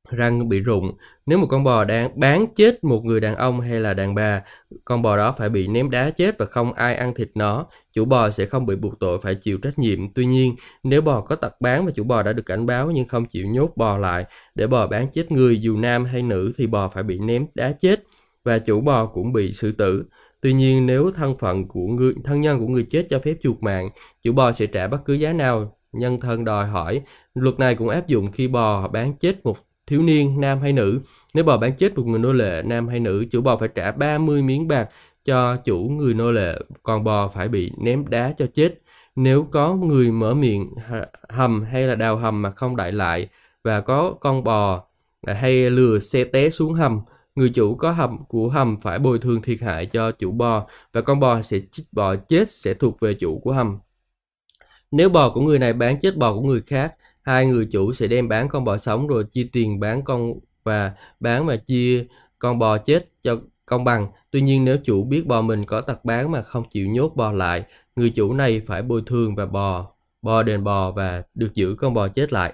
răng bị rụng. Nếu một con bò đang bán chết một người đàn ông hay là đàn bà con bò đó phải bị ném đá chết và không ai ăn thịt nó. Chủ bò sẽ không bị buộc tội phải chịu trách nhiệm. Tuy nhiên nếu bò có tật bán và chủ bò đã được cảnh báo nhưng không chịu nhốt bò lại để bò bán chết người dù nam hay nữ thì bò phải bị ném đá chết và chủ bò cũng bị xử tử. Tuy nhiên nếu thân phận của người thân nhân của người chết cho phép chuộc mạng, chủ bò sẽ trả bất cứ giá nào nhân thân đòi hỏi. Luật này cũng áp dụng khi bò bán chết một thiếu niên nam hay nữ. Nếu bò bán chết một người nô lệ nam hay nữ, chủ bò phải trả 30 miếng bạc cho chủ người nô lệ, còn bò phải bị ném đá cho chết. Nếu có người mở miệng hầm hay là đào hầm mà không đại lại và có con bò hay lừa xe té xuống hầm, người chủ có hầm của hầm phải bồi thường thiệt hại cho chủ bò và con bò sẽ bò chết sẽ thuộc về chủ của hầm. Nếu bò của người này bán chết bò của người khác, hai người chủ sẽ đem bán con bò sống rồi chia tiền bán con và bán mà chia con bò chết cho công bằng. Tuy nhiên nếu chủ biết bò mình có tật bán mà không chịu nhốt bò lại, người chủ này phải bồi thường và bò, bò đền bò và được giữ con bò chết lại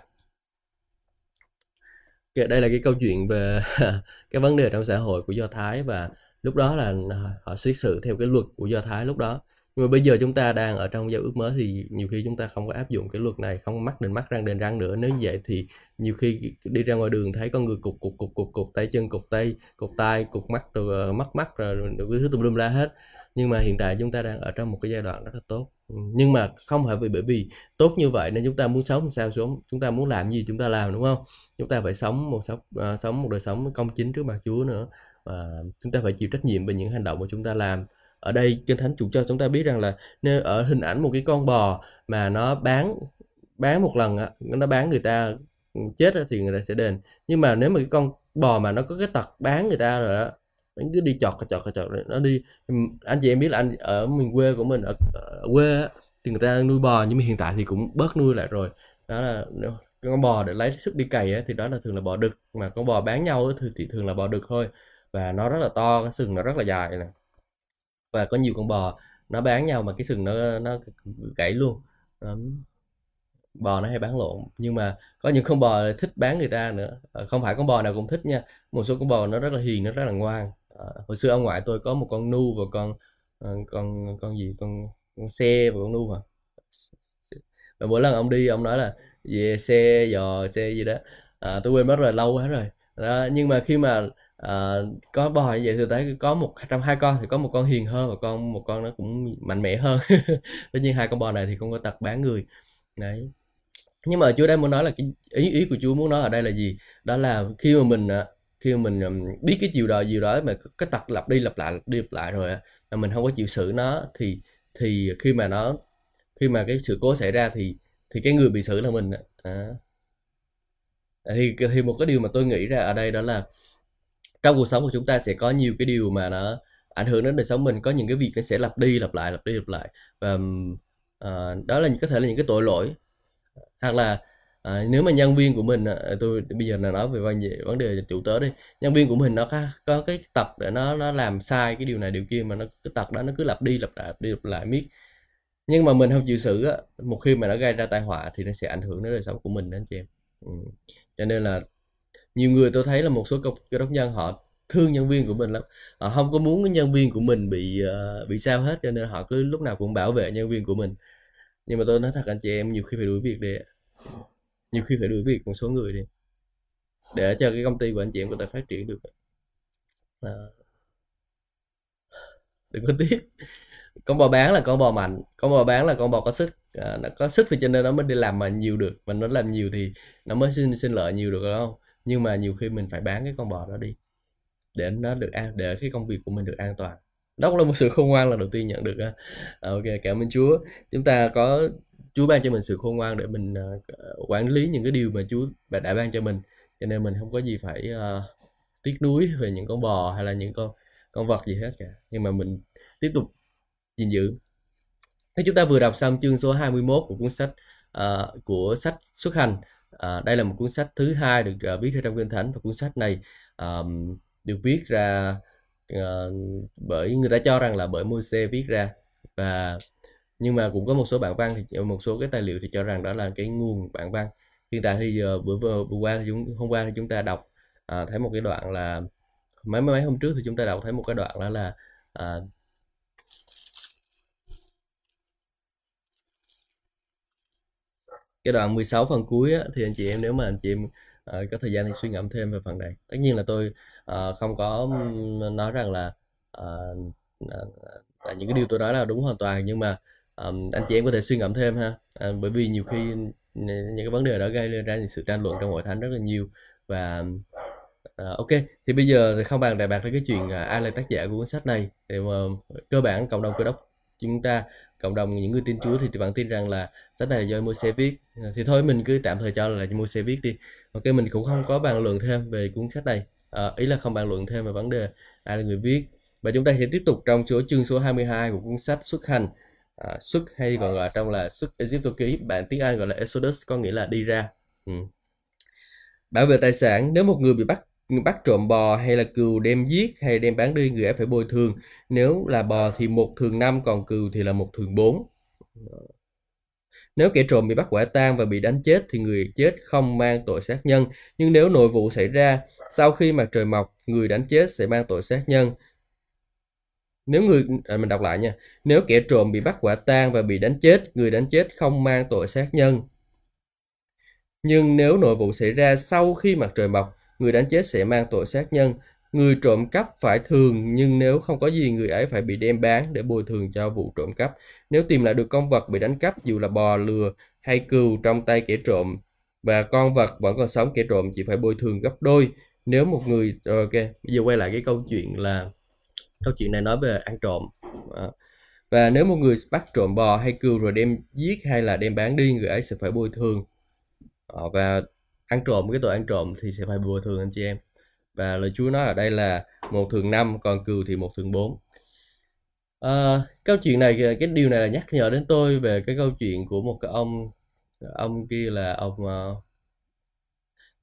dạ, đây là cái câu chuyện về cái vấn đề trong xã hội của do thái và lúc đó là à, họ xét xử theo cái luật của do thái lúc đó nhưng mà bây giờ chúng ta đang ở trong giao ước mới thì nhiều khi chúng ta không có áp dụng cái luật này không mắc đền mắt răng đền răng nữa. Nếu như vậy thì nhiều khi đi ra ngoài đường thấy con người cục cục cục cục cục tay chân cục tay cục tay cục mắt rồi ờ, mắt mắt rồi cái thứ tùm lum la hết. Nhưng mà hiện tại chúng ta đang ở trong một cái giai đoạn rất là tốt. Ừ, nhưng mà không phải vì bởi vì tốt như vậy nên chúng ta muốn sống sao xuống chúng ta muốn làm gì chúng ta làm đúng không? Chúng ta phải sống một sống uh, ờ, sống một đời sống công chính trước mặt Chúa nữa. Và chúng ta phải chịu trách nhiệm về những hành động mà chúng ta làm ở đây kinh thánh chủ cho chúng ta biết rằng là nếu ở hình ảnh một cái con bò mà nó bán bán một lần nó bán người ta ừ, chết thì người ta sẽ đền. Nhưng mà nếu mà cái con bò mà nó có cái tật bán người ta rồi đó nó cứ đi chọt chọt chọt nó đi ừ, anh chị em biết là anh ở miền quê của mình ở, ở quê á, thì người ta nuôi bò nhưng mà hiện tại thì cũng bớt nuôi lại rồi. Đó là con bò để lấy sức đi cày á, thì đó là thường là bò đực. Mà con bò bán nhau thì, thì thường là bò đực thôi. Và nó rất là to cái sừng nó rất là dài này và có nhiều con bò. Nó bán nhau mà cái sừng nó nó gãy luôn. Bò nó hay bán lộn. Nhưng mà có những con bò thích bán người ta nữa. Ờ, không phải con bò nào cũng thích nha. Một số con bò nó rất là hiền nó rất là ngoan. À, hồi xưa ông ngoại tôi có một con nu và con ờ, con con gì? Con, con xe và con nu mà. Và mỗi lần ông đi ông nói là về xe dò xe gì đó. À, tôi quên mất rồi lâu quá rồi. Đó, nhưng mà khi mà à, có bò như vậy thì thấy có một trong hai con thì có một con hiền hơn và con một con nó cũng mạnh mẽ hơn. Tất nhiên hai con bò này thì không có tật bán người. Đấy. Nhưng mà Chúa đang muốn nói là cái ý ý của Chúa muốn nói ở đây là gì? Đó là khi mà mình ờ, khi mà mình biết cái chiều đó chiều đó mà cái tật lặp đi lặp lại lặp đi lặp lại rồi mà mình không có chịu xử nó thì thì khi mà nó khi mà cái sự cố xảy ra thì thì cái người bị xử là mình à. thì thì một cái điều mà tôi nghĩ ra ở đây đó là trong cuộc sống của chúng ta sẽ có nhiều cái điều mà nó ảnh hưởng đến đời sống mình. Có những cái việc nó sẽ lặp đi lặp lại lặp đi lặp lại. Và uh, đó là có thể là những cái tội lỗi. Hoặc là à, nếu mà nhân viên của mình ờ, tôi bây giờ là nói về vấn đề vấn đề chủ tớ đi. Nhân viên của mình nó có, có cái tập để nó nó làm sai cái điều này điều kia mà nó cái tập đó nó cứ lặp đi lặp lại lặp đi lặp lại miết. Nhưng mà mình không chịu xử á một khi mà nó gây ra tai họa thì nó sẽ ảnh hưởng đến đời sống của mình đó anh chị em. Ừ. cho nên là nhiều người tôi thấy là một số cơ đốc nhân họ thương nhân viên của mình lắm. Họ không có muốn cái nhân viên của mình bị uh, bị sao hết cho nên họ cứ lúc nào cũng bảo vệ nhân viên của mình. Nhưng mà tôi nói thật anh chị em nhiều khi phải đuổi việc đi nhiều khi phải đuổi việc một số người đi. Để cho cái công ty của anh chị em có thể phát triển được à. đừng có tiếc. Con bò bán là con bò mạnh con bò bán là con bò có sức. À, nó có sức thì cho nên nó mới đi làm mà nhiều được. Mà nó làm nhiều thì nó mới xin xin lợi nhiều được đúng không? Nhưng mà nhiều khi mình phải bán cái con bò đó đi để nó được an để cái công việc của mình được an toàn. Đó cũng là một sự khôn ngoan là đầu tiên nhận được à, ok cảm ơn chúa. Chúng ta có chúa ban cho mình sự khôn ngoan để mình uh, quản lý những cái điều mà chúa đã ban cho mình. Cho nên mình không có gì phải uh, tiếc nuối về những con bò hay là những con con vật gì hết cả. Nhưng mà mình tiếp tục gìn giữ. Thế chúng ta vừa đọc xong chương số 21 của cuốn sách uh, của sách xuất hành. À, đây là một cuốn sách thứ hai được uh, viết ra trong kinh thánh và cuốn sách này um, được viết ra uh, bởi người ta cho rằng là bởi Môi-se viết ra. Và nhưng mà cũng có một số bản văn thì một số cái tài liệu thì cho rằng đó là cái nguồn bản văn. Hiện tại thì giờ bữa vừa, qua thì chúng hôm qua thì chúng ta đọc uh, thấy một cái đoạn là mấy mấy hôm trước thì chúng ta đọc thấy một cái đoạn đó là uh, cái đoạn 16 phần cuối á, thì anh chị em nếu mà anh chị em uh, có thời gian thì suy ngẫm thêm về phần này. Tất nhiên là tôi uh, không có nói rằng là uh, uh, những cái điều tôi nói là đúng hoàn toàn nhưng mà um, anh chị em có thể suy ngẫm thêm ha. À, bởi vì nhiều khi những cái vấn đề đó gây ra những sự tranh luận trong hội thánh rất là nhiều. Và à, ok thì bây giờ thì không bàn đại bạc tới cái chuyện à, ai là tác giả của cuốn sách này thì mà cơ bản cộng đồng cơ đốc chúng ta cộng đồng những người tin Chúa thì vẫn tin rằng là sách này do Môi-se viết. Ờ, thì thôi mình cứ tạm thời cho là Môi-se viết đi. Ok mình cũng không có bàn luận thêm về cuốn sách này. À, ý là không bàn luận thêm về vấn đề ai là người viết. Và chúng ta sẽ tiếp tục trong số chương số 22 của cuốn sách xuất hành. À, xuất hay còn gọi trong là xuất Egypto ký bản tiếng Anh gọi là Exodus có nghĩa là đi ra. Ừ. bảo vệ tài sản nếu một người bị bắt bắt trộm bò hay là cừu đem giết hay đem bán đi người ấy phải bồi thường. Nếu là bò thì một thường năm còn cừu thì là một thường bốn. Nếu kẻ trộm bị bắt quả tang và bị đánh chết thì người chết không mang tội sát nhân. Nhưng nếu nội vụ xảy ra sau khi mặt trời mọc người đánh chết sẽ mang tội sát nhân. Nếu người à, mình đọc lại nha. Nếu kẻ trộm bị bắt quả tang và bị đánh chết người đánh chết không mang tội sát nhân. Nhưng nếu nội vụ xảy ra sau khi mặt trời mọc người đánh chết sẽ mang tội sát nhân. Người trộm cắp phải thường nhưng nếu không có gì người ấy phải bị đem bán để bồi thường cho vụ trộm cắp. Nếu tìm lại được con vật bị đánh cắp dù là bò lừa hay cừu trong tay kẻ trộm và con vật vẫn còn sống kẻ trộm chỉ phải bồi thường gấp đôi. Nếu một người ờ, ok bây giờ quay lại cái câu chuyện là câu chuyện này nói về ăn trộm. À. và nếu một người bắt trộm bò hay cừu rồi đem giết hay là đem bán đi người ấy sẽ phải bồi thường. À, và ăn trộm cái tội ăn trộm thì sẽ phải bồi thường anh chị em. Và lời Chúa nói ở đây là một thường năm còn cừu thì một thường bốn. À, câu chuyện này cái điều này là nhắc nhở đến tôi về cái câu chuyện của một cái ông ông kia là ông ờ,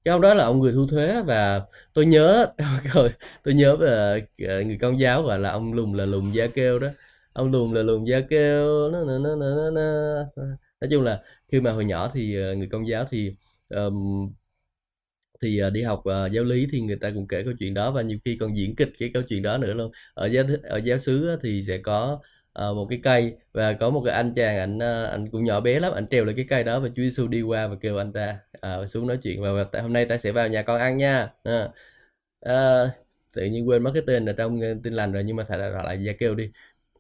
cái ông đó là ông người thu thuế và tôi nhớ tôi nhớ về ờ, người công giáo gọi là ông lùm là lùm da kêu đó. Ông lùn là lùn da kêu nó, nó, nó, nó, nó. nói chung là khi mà hồi nhỏ thì người công giáo thì um, thì uh, đi học uh, giáo lý thì người ta cũng kể câu chuyện đó và nhiều khi còn diễn kịch cái câu chuyện đó nữa luôn. Ở giáo ở giáo xứ thì sẽ có uh, một cái cây và có một cái anh chàng anh uh, anh cũng nhỏ bé lắm anh trèo lên cái cây đó và Chúa Giêsu đi qua và kêu anh ta uh, xuống nói chuyện và, và hôm nay ta sẽ vào nhà con ăn nha. Uh, uh, tự nhiên quên mất cái tên ở trong tin lành rồi nhưng mà phải là lại gia kêu đi.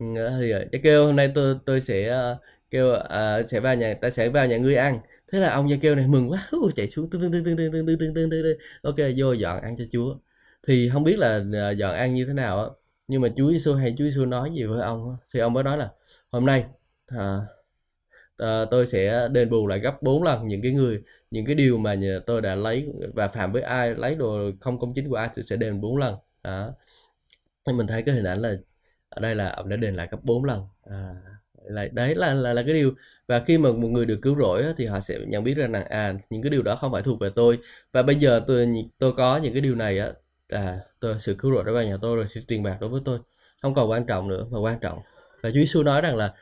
Uh, thì gia kêu hôm nay tôi tôi sẽ uh, kêu uh, sẽ vào nhà ta sẽ vào nhà ngươi ăn thế là ông gia kêu này mừng quá. Chạy xuống. Tưng tưng tưng tưng tưng tưng tưng tưng tưng ok vô dọn ăn cho chúa. Thì không biết là à, dọn ăn như thế nào á. Nhưng mà chúa giêsu hay chúa giêsu nói gì với ông thì ông mới nói là hôm nay à, à, tôi sẽ đền bù lại gấp 4 lần những cái người những cái điều mà tôi đã lấy và phạm với ai lấy đồ không công chính của ai tôi sẽ đền 4 lần. Đó. Thì mình thấy cái hình ảnh là ở đây là ông đã đền lại gấp 4 lần. À, là đấy là là là cái điều và khi mà một người được cứu rỗi thì họ sẽ nhận biết rằng là à những cái điều đó không phải thuộc về tôi. Và bây giờ tôi tôi có những cái điều này á là tôi sự cứu rỗi đã vào nhà tôi rồi sự tiền bạc đối với tôi. Không còn quan trọng nữa mà quan trọng. Và Chúa Giêsu nói rằng là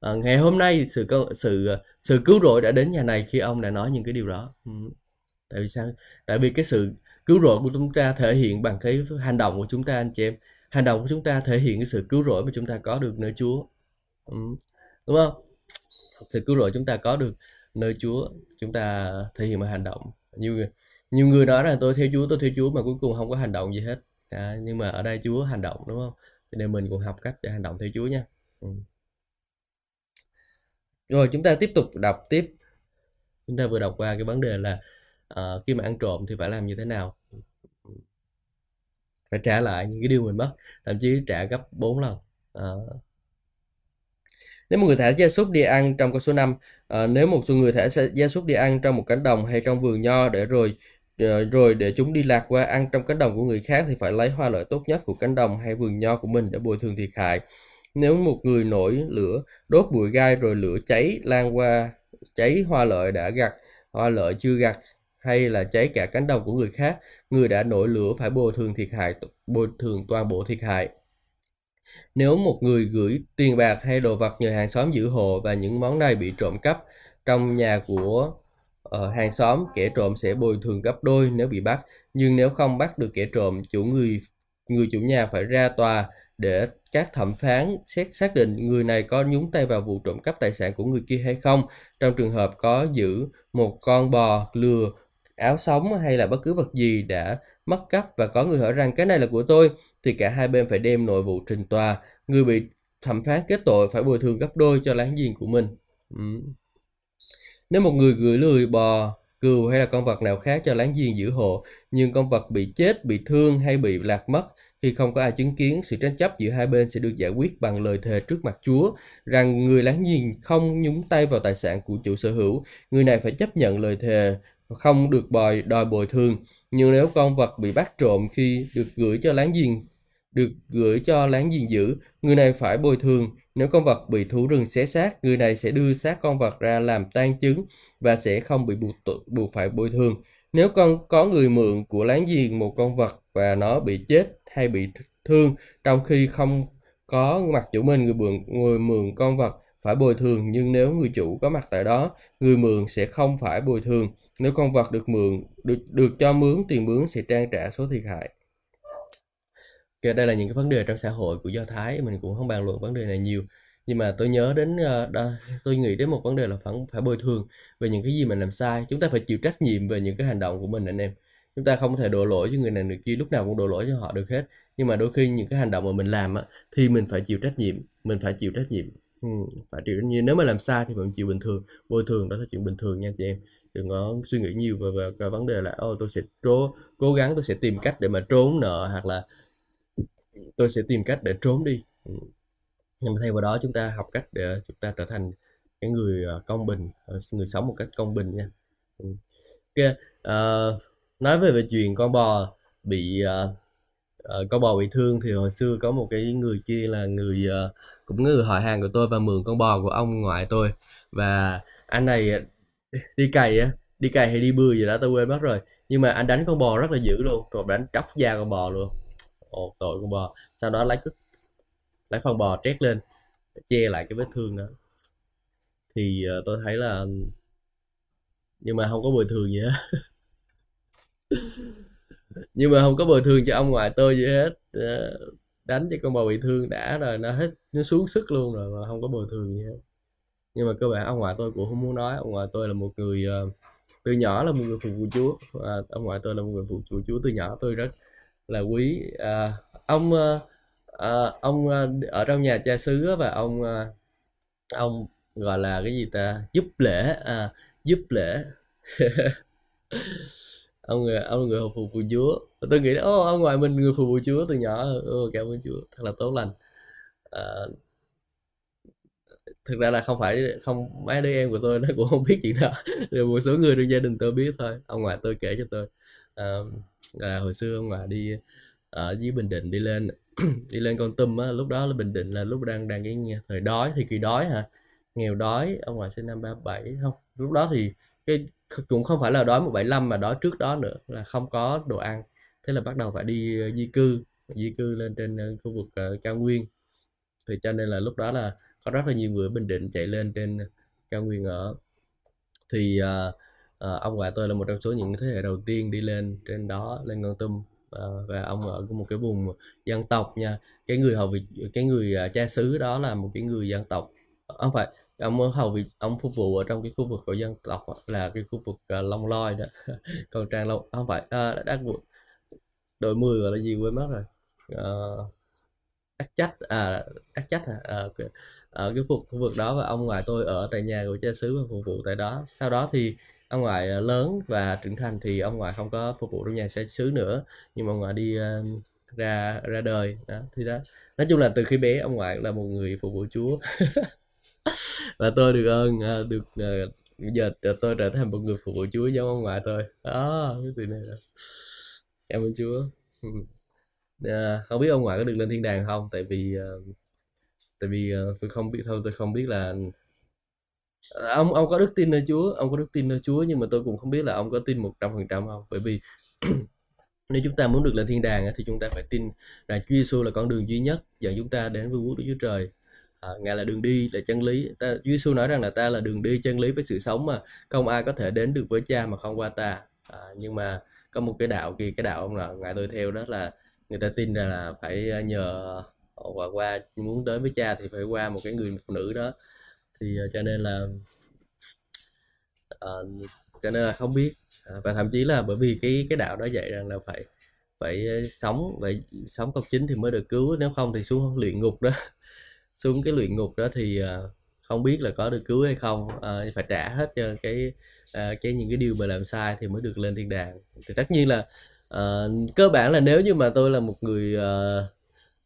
à, ngày hôm nay sự sự à, sự cứu rỗi đã đến nhà này khi ông đã nói những cái điều đó. Ừ. tại vì sao? Tại vì cái sự cứu rỗi của chúng ta thể hiện bằng cái hành động của chúng ta anh chị em. Hành động của chúng ta thể hiện cái sự cứu rỗi mà chúng ta có được nơi Chúa. Ừ. đúng không? Sự cứu rỗi chúng ta có được nơi Chúa chúng ta thể hiện bằng hành động. Nhiều người nhiều người nói là tôi theo Chúa tôi theo Chúa mà cuối cùng không có hành động gì hết. À, nhưng mà ở đây Chúa hành động đúng không? Cho nên mình cũng học cách để hành động theo Chúa nha. Ừ. rồi chúng ta tiếp tục đọc tiếp. Chúng ta vừa đọc qua cái vấn đề là uh, khi mà ăn trộm thì phải làm như thế nào? Phải trả lại những cái điều mình mất thậm chí trả gấp 4 lần. Uh, nếu một người thả gia súc đi ăn trong câu số 5, à, ờ, nếu một số người thả gia súc đi ăn trong một cánh đồng hay trong vườn nho để rồi ờ, rồi để chúng đi lạc qua ăn trong cánh đồng của người khác thì phải lấy hoa lợi tốt nhất của cánh đồng hay vườn nho của mình để bồi thường thiệt hại. Nếu một người nổi lửa đốt bụi gai rồi lửa cháy lan qua cháy hoa lợi đã gặt, hoa lợi chưa gặt hay là cháy cả cánh đồng của người khác, người đã nổi lửa phải bồi thường thiệt hại, bồi thường toàn bộ thiệt hại. Nếu một người gửi tiền bạc hay đồ vật nhờ hàng xóm giữ hộ và những món này bị trộm cắp trong nhà của uh, hàng xóm, kẻ trộm sẽ bồi thường gấp đôi nếu bị bắt. Nhưng nếu không bắt được kẻ trộm, chủ người người chủ nhà phải ra tòa để các thẩm phán xét xác định người này có nhúng tay vào vụ trộm cắp tài sản của người kia hay không. Trong trường hợp có giữ một con bò, lừa, áo sống hay là bất cứ vật gì đã mất cắp và có người hỏi rằng cái này là của tôi thì cả hai bên phải đem nội vụ trình tòa. Người bị thẩm phán kết tội phải bồi thường gấp đôi cho láng giềng của mình. Ừ. nếu một người gửi lười bò, cừu hay là con vật nào khác cho láng giềng giữ hộ, nhưng con vật bị chết, bị thương hay bị lạc mất khi không có ai chứng kiến sự tranh chấp giữa hai bên sẽ được giải quyết bằng lời thề trước mặt Chúa rằng người láng giềng không nhúng tay vào tài sản của chủ sở hữu. Người này phải chấp nhận lời thề, không được bồi, đòi bồi thường. Nhưng nếu con vật bị bắt trộm khi được gửi cho láng giềng được gửi cho láng giềng giữ, người này phải bồi thường. Nếu con vật bị thú rừng xé xác, người này sẽ đưa xác con vật ra làm tan chứng và sẽ không bị buộc, buộc phải bồi thường. Nếu con có người mượn của láng giềng một con vật và nó bị chết hay bị thương trong khi không có mặt chủ mình, người mượn, người mượn con vật phải bồi thường nhưng nếu người chủ có mặt tại đó, người mượn sẽ không phải bồi thường. Nếu con vật được mượn được được cho mướn tiền mướn sẽ trang trả số thiệt hại kể đây là những cái vấn đề trong xã hội của Do Thái mình cũng không bàn luận vấn đề này nhiều. Nhưng mà tôi nhớ đến ờ, đó, tôi nghĩ đến một vấn đề là phải phải bồi thường về những cái gì mình làm sai. Chúng ta phải chịu trách nhiệm về những cái hành động của mình anh em. Chúng ta không thể đổ lỗi cho người này người kia lúc nào cũng đổ lỗi cho họ được hết. Nhưng mà đôi khi những cái hành động mà mình làm á, thì mình phải chịu trách nhiệm mình phải chịu trách nhiệm. Ừ, phải chịu trách nhiệm. Nếu mà làm sai thì mình chịu bình thường. Bồi thường đó là chuyện bình thường nha chị em. Đừng có suy nghĩ nhiều về, về cái vấn đề là ô tôi sẽ trố cố gắng tôi sẽ tìm cách để mà trốn nợ hoặc là tôi sẽ tìm cách để trốn đi. Ừ. Nhưng mà thay vào đó chúng ta học cách để chúng ta trở thành cái người à, công bình ờ, người sống một cách công bình nha. Ừ. Ok uh, nói về về chuyện con bò bị uh, uh, con bò bị thương thì hồi xưa có một cái người kia là người uh, cũng người họ hàng của tôi và mượn con bò của ông ngoại tôi. Và anh này à, đi cày á đi cày hay đi bưa gì đó tôi quên mất rồi. Nhưng mà anh đánh con bò rất là dữ luôn rồi đánh tróc da con bò luôn ồ tội con bò. Sau đó lấy lấy phần bò trét lên che lại cái vết thương đó. Thì uh, tôi thấy là nhưng mà không có bồi thường gì hết. Nhưng mà không có bồi thường cho ông ngoại tôi gì hết. Ờ, đánh cho con bò bị thương đã rồi nó hết nó xuống sức luôn rồi mà không có bồi thường gì hết. Nhưng mà cơ bản ông ngoại tôi cũng không muốn nói. Ông ngoại tôi là một người uh, từ nhỏ là một người phục vụ chúa. À, ông ngoại tôi là một người phục vụ chúa. Từ nhỏ tôi rất là quý à, ông à, à ông à, ở trong nhà cha xứ và ông à, ông gọi là cái gì ta? Giúp lễ à, giúp lễ. Ông người ông người phục vụ chúa. Tôi nghĩ ô ông ngoại mình người phục vụ chúa từ nhỏ. Ô, cảm ơn chúa. Thật là tốt lành. À, thực ra là không phải không mấy đứa em của tôi nó cũng không biết chuyện đó. Rồi một số người trong gia đình tôi biết thôi. Ông ngoại tôi kể cho tôi. À, là hồi xưa ông ngoại đi ờ, ở dưới bình định đi lên đi lên con tum á lúc đó là bình định là lúc đang đang cái thời đói thì kỳ đói hả? Nghèo đói ông ngoại sinh năm 37 không lúc đó thì cái cũng không phải là đói 175 mà đói trước đó nữa là không có đồ ăn. Thế là bắt đầu phải đi ờ, di cư di cư lên trên ờ, khu vực uh, cao nguyên. Thì cho nên là lúc đó là có rất là nhiều người ở Bình Định chạy lên trên cao nguyên ở. Thì uh, Ờ, ông ngoại tôi là một trong số những thế hệ đầu tiên đi lên trên đó lên con tum. À, và ông ở một cái vùng dân tộc nha. Cái người hầu vị cái người uh, cha xứ đó là một cái người dân tộc. Không phải ông hầu vị ông phục vụ ở trong cái khu vực của dân tộc là cái khu vực uh, long loi đó còn trang long không phải à, uh, đắc đội 10 gọi là gì quên mất rồi. Uh, ác trách à ác trách à, à ở cái khu, khu vực đó và ông ngoại tôi ở tại nhà của cha xứ và phục vụ tại đó. Sau đó thì ông ngoại ờ, lớn và trưởng thành thì ông ngoại không có phục vụ trong nhà xe xứ nữa nhưng mà ông ngoại đi uh, ra ra đời. Đó thì đó. Nói chung là từ khi bé ông ngoại là một người phục vụ chúa. Và tôi được ơn uh, được uh, giờ tôi trở thành một người phục vụ chúa giống ông ngoại tôi đó cái từ này đó cảm ơn chúa. À, không biết ông ngoại có được lên thiên đàng không? Tại vì uh, tại vì uh, tôi không biết thôi tôi không biết là ông ông có đức tin nơi Chúa ông có đức tin nơi Chúa nhưng mà tôi cũng không biết là ông có tin một trăm phần trăm không? Bởi vì nếu chúng ta muốn được lên thiên đàng thì chúng ta phải tin rằng Chúa Giêsu là con đường duy nhất dẫn chúng ta đến với quốc Đức Chúa Trời. À, ngài là đường đi là chân lý. Ta, Chúa Giêsu nói rằng là ta là đường đi chân lý với sự sống mà không ai có thể đến được với Cha mà không qua ta. À, nhưng mà có một cái đạo kia cái đạo ông là ngài tôi theo đó là người ta tin là phải à, nhờ à, qua qua muốn đến với cha thì phải qua một cái người phụ nữ đó thì uh, cho nên là uh, cho nên là không biết. À, và thậm chí là bởi vì cái cái đạo đó dạy rằng là phải phải ờ, sống phải sống công chính thì mới được cứu nếu không thì xuống luyện ngục đó. Xuống cái luyện ngục đó thì uh, không biết là có được cứu hay không. Uh, phải trả hết cho cái uh, cái những cái điều mà làm sai thì mới được lên thiên đàng. Thì tất nhiên là uh, cơ bản là nếu như mà tôi là một người uh,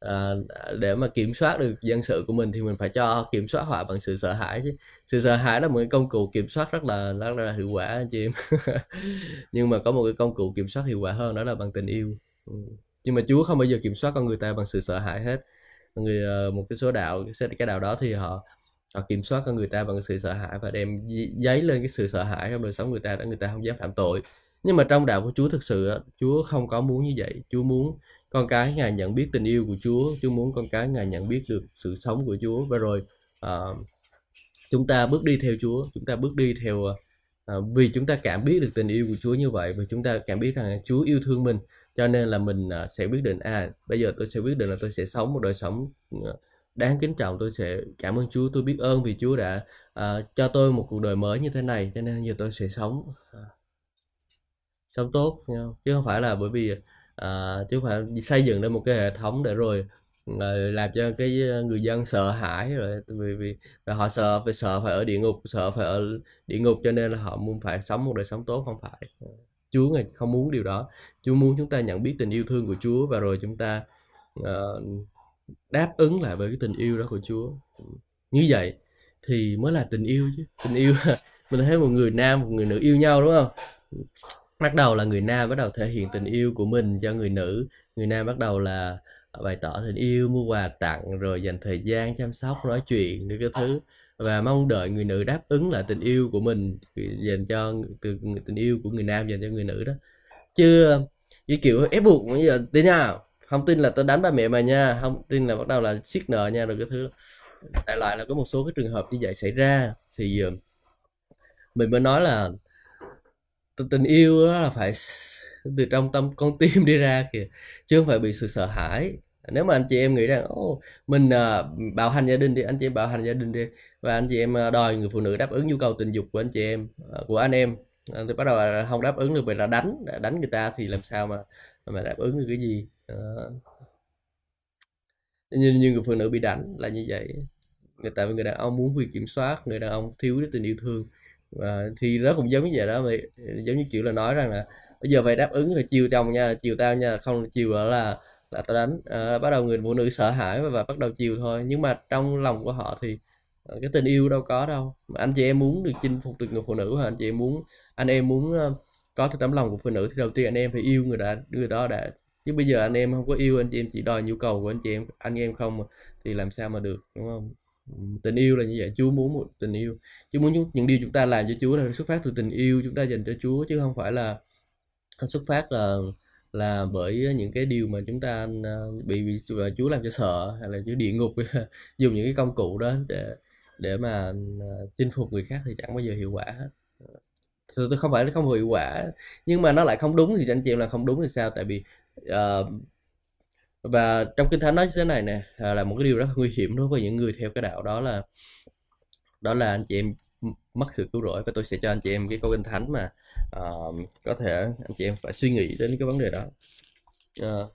à, để mà kiểm soát được dân sự của mình thì mình phải cho kiểm soát họ bằng sự sợ hãi chứ. Sự sợ hãi là một cái công cụ kiểm soát rất là rất là hiệu quả anh chị em. Nhưng mà có một cái công cụ kiểm soát hiệu quả hơn đó là bằng tình yêu. Ừ. nhưng mà Chúa không bao giờ kiểm soát con người ta bằng sự sợ hãi hết. Người ờ, một cái số đạo cái đạo đó thì họ họ kiểm soát con người ta bằng sự sợ hãi và đem giấy lên cái sự sợ hãi trong đời sống người ta để người ta không dám phạm tội. Nhưng mà trong đạo của Chúa thực sự Chúa không có muốn như vậy. Chúa muốn con cái ngài nhận biết tình yêu của Chúa Chúa muốn con cái ngài nhận biết được sự sống của Chúa. Và rồi uh, chúng ta bước đi theo Chúa chúng ta bước đi theo uh, vì chúng ta cảm biết được tình yêu của Chúa như vậy và chúng ta cảm biết rằng Chúa yêu thương mình cho nên là mình uh, sẽ quyết định à bây giờ tôi sẽ quyết định là tôi sẽ sống một đời sống đáng kính trọng tôi sẽ cảm ơn Chúa tôi biết ơn vì Chúa đã uh, cho tôi một cuộc đời mới như thế này cho nên giờ tôi sẽ sống uh, sống tốt chứ không phải là bởi vì à, chứ phải xây dựng lên một cái hệ thống để rồi ờ, làm cho cái ờ, người dân sợ hãi rồi vì vì và họ sợ phải sợ phải ở địa ngục sợ phải ở địa ngục cho nên là họ muốn phải sống một đời sống tốt không phải. Chúa ngài không muốn điều đó. Chúa muốn chúng ta nhận biết tình yêu thương của Chúa và rồi chúng ta uh, đáp ứng lại với cái tình yêu đó của Chúa. Ừ, như vậy thì mới là tình yêu chứ. Tình yêu mình thấy một người nam một người nữ yêu nhau đúng không? Ừ bắt đầu là người nam bắt đầu thể hiện tình yêu của mình cho người nữ. Người nam bắt đầu là à, bày tỏ tình yêu, mua quà tặng, rồi dành thời gian chăm sóc, nói chuyện những cái thứ. Và mong đợi người nữ đáp ứng lại tình yêu của mình dành cho từ tình yêu của người nam dành cho người nữ đó. Chứ, như kiểu ép buộc bây giờ tin nha không tin là tôi đánh ba mẹ mà nha, không tin là bắt đầu là siết nợ nha, rồi cái thứ. Đại loại là có một số cái trường hợp như vậy xảy ra. Thì ờ, mình mới nói là tình yêu đó là phải từ trong tâm con tim đi ra kìa chứ không phải bị sự sợ hãi. Nếu mà anh chị em nghĩ rằng oh, mình uh, bạo hành gia đình đi anh chị em bạo hành gia đình đi và anh chị em uh, đòi người phụ nữ đáp ứng nhu cầu tình dục của anh chị em uh, của anh em. Uh, thì bắt đầu là không đáp ứng được vậy là đánh đánh người ta thì làm sao mà mà đáp ứng được cái gì? Uh, như, như người phụ nữ bị đánh là như vậy. Người ta người đàn ông muốn quyền kiểm soát người đàn ông thiếu tình yêu thương và thì nó cũng giống như vậy đó mày giống như kiểu là nói rằng là bây giờ phải đáp ứng rồi chiều chồng nha chiều tao nha không chiều là là tao đánh. À, bắt đầu người phụ nữ sợ hãi và, và bắt đầu chiều thôi. Nhưng mà trong lòng của họ thì ờ, cái tình yêu đâu có đâu. Mà anh chị em muốn được chinh phục được người phụ nữ anh chị em muốn anh em muốn có được tấm lòng của phụ nữ thì đầu tiên anh em phải yêu người đã người đó đã. Chứ bây giờ anh em không có yêu anh chị em chỉ đòi nhu cầu của anh chị em anh em không thì làm sao mà được đúng không? Tình yêu là như vậy Chúa muốn một tình yêu. Chúa muốn những điều chúng ta làm cho Chúa là xuất phát từ tình yêu chúng ta dành cho Chúa chứ không phải là xuất phát là là bởi những cái điều mà chúng ta à, bị, bị Chúa làm cho sợ hay là Chúa địa ngục dùng những cái công cụ đó để để mà à, chinh phục người khác thì chẳng bao giờ hiệu quả hết. Tôi không phải là không hiệu quả nhưng mà nó lại không đúng thì anh chị em là không đúng thì sao? Tại vì uh, và trong kinh thánh nói như thế này nè à, là một cái điều rất nguy hiểm đối với những người theo cái đạo đó là đó là anh chị em mất sự cứu rỗi. Và tôi sẽ cho anh chị em cái câu kinh thánh mà uh, có thể anh chị em phải suy nghĩ đến cái vấn đề đó. Uh,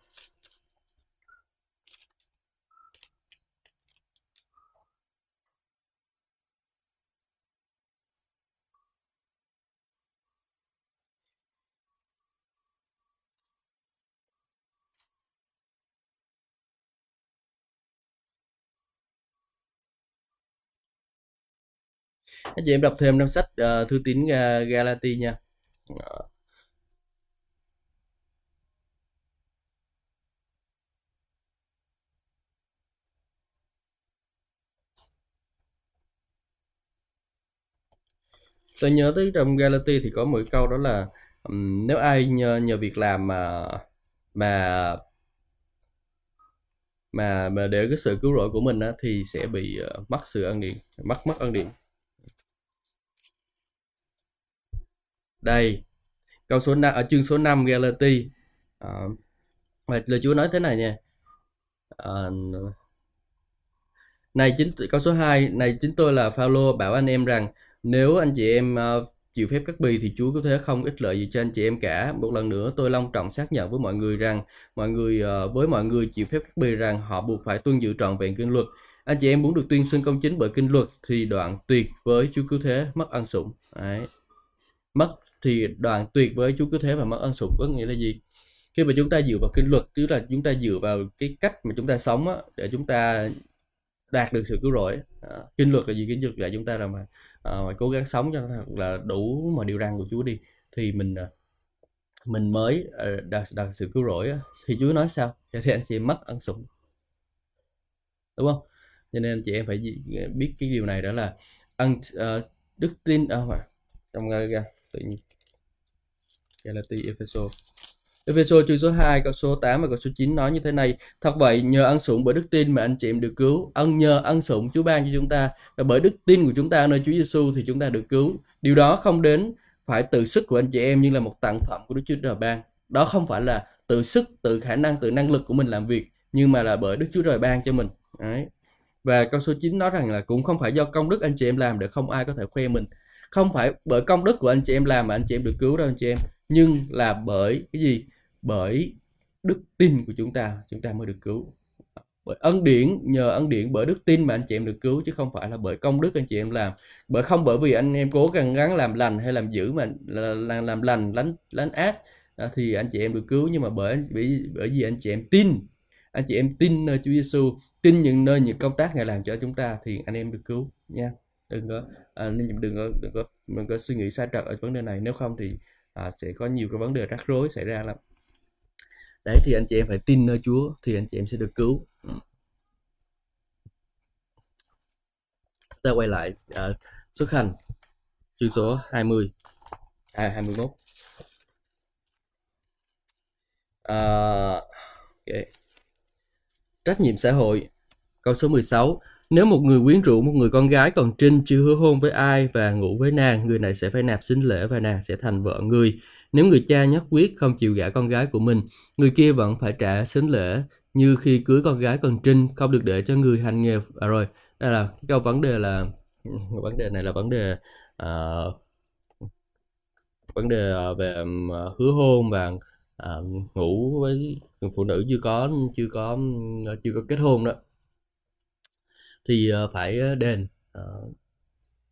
anh chị em đọc thêm trong sách uh, thư tín uh, Galati nha. Ờ. Tôi nhớ tới trong Galati thì có một câu đó là um, nếu ai nhờ nhờ việc làm mà mà mà mà để cái sự cứu rỗi của mình á, thì sẽ bị uh, mất sự ân điển mất mất ân điển đây câu số 5 ở chương số 5 Galati à, và lời Chúa nói thế này nha à, này chính câu số 2 này chính tôi là Phaolô bảo anh em rằng nếu anh chị em uh, chịu phép cắt bì thì Chúa có thể không ích lợi gì cho anh chị em cả. Một lần nữa tôi long trọng xác nhận với mọi người rằng mọi người uh, với mọi người chịu phép cắt bì rằng họ buộc phải tuân giữ trọn vẹn kinh luật. Anh chị em muốn được tuyên xưng công chính bởi kinh luật thì đoạn tuyệt với Chúa cứu thế mất ân sủng. Đấy. Mất thì đoạn tuyệt với Chúa cứu thế và mất ân sủng có nghĩa là gì? Khi mà chúng ta dựa vào kinh luật tức là chúng ta dựa vào cái cách mà chúng ta sống á, để chúng ta đạt được sự cứu rỗi à, kinh luật là gì? Kinh luật là chúng ta là mà à, mà cố gắng sống cho thật là đủ mà điều răn của Chúa đi. Thì mình à, mình mới à, đạt, đạt sự cứu rỗi á. thì Chúa nói sao? Thì anh chị mất ân sủng. Đúng không? Cho nên anh chị em phải biết cái điều này đó là ân uh, đức tin à, trong uh, tự nhiên. Galati Epheso Epheso chương số 2 câu số 8 và câu số 9 nói như thế này. Thật vậy, nhờ ăn sủng bởi đức tin mà anh chị em được cứu. Ân nhờ ăn sủng Chúa ban cho chúng ta. Và bởi đức tin của chúng ta nơi Chúa Giêsu thì chúng ta được cứu. Điều đó không đến phải từ sức của anh chị em, nhưng là một tặng phẩm của Đức Chúa Trời ban. Đó không phải là tự sức tự khả năng tự năng lực của mình làm việc, nhưng mà là bởi Đức Chúa Trời ban cho mình. Đấy. và câu số 9 nói rằng là cũng không phải do công đức anh chị em làm để không ai có thể khoe mình không phải bởi công đức của anh chị em làm mà anh chị em được cứu đâu anh chị em. Nhưng là bởi cái gì? Bởi đức tin của chúng ta chúng ta mới được cứu. Bởi ân điển nhờ ân điển bởi đức tin mà anh chị em được cứu chứ không phải là bởi công đức anh chị em làm. Bởi không bởi vì anh em cố gắng gắng làm lành hay làm dữ mà là, làm lành lánh lánh ác à, thì anh chị em được cứu. Nhưng mà bởi bởi bởi vì anh chị em tin anh chị em tin nơi Chúa Giêsu tin những nơi những công tác ngài làm cho chúng ta thì anh em được cứu nha đừng có à, đừng có đừng có đừng có suy nghĩ sai trật ở vấn đề này. Nếu không thì à, sẽ có nhiều cái vấn đề rắc rối xảy ra lắm. Đấy thì anh chị em phải tin nơi Chúa thì anh chị em sẽ được cứu. Ừ. Ta quay lại à, xuất hành. Chương số 20 à, 21 à, okay. trách nhiệm xã hội. Câu số 16 nếu một người quyến rũ một người con gái còn trinh chưa hứa hôn với ai và ngủ với nàng, người này sẽ phải nạp sinh lễ và nàng sẽ thành vợ người. Nếu người cha nhất quyết không chịu gả con gái của mình, người kia vẫn phải trả sinh lễ như khi cưới con gái còn trinh, không được để cho người hành nghề. À rồi, đây là cái câu vấn đề là vấn đề này là vấn đề uh, vấn đề ờ, về hứa hôn và uh, ngủ với phụ nữ chưa có chưa có chưa có kết hôn đó thì ờ, phải ờ, đền. Ờ,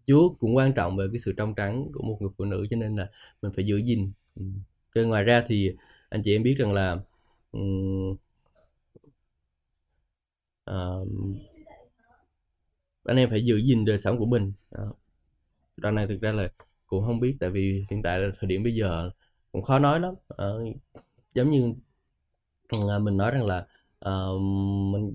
Chúa cũng quan trọng về cái sự trong trắng của một người phụ nữ cho nên là mình phải giữ gìn. Ừ. Cái ngoài ra thì anh chị em biết rằng là um, uh, anh em phải giữ gìn đời sống của mình. Uh, đoạn này thực ra là cũng không biết tại vì hiện tại là thời điểm bây giờ cũng khó nói lắm. Uh, giống như uh, mình nói rằng là uh, mình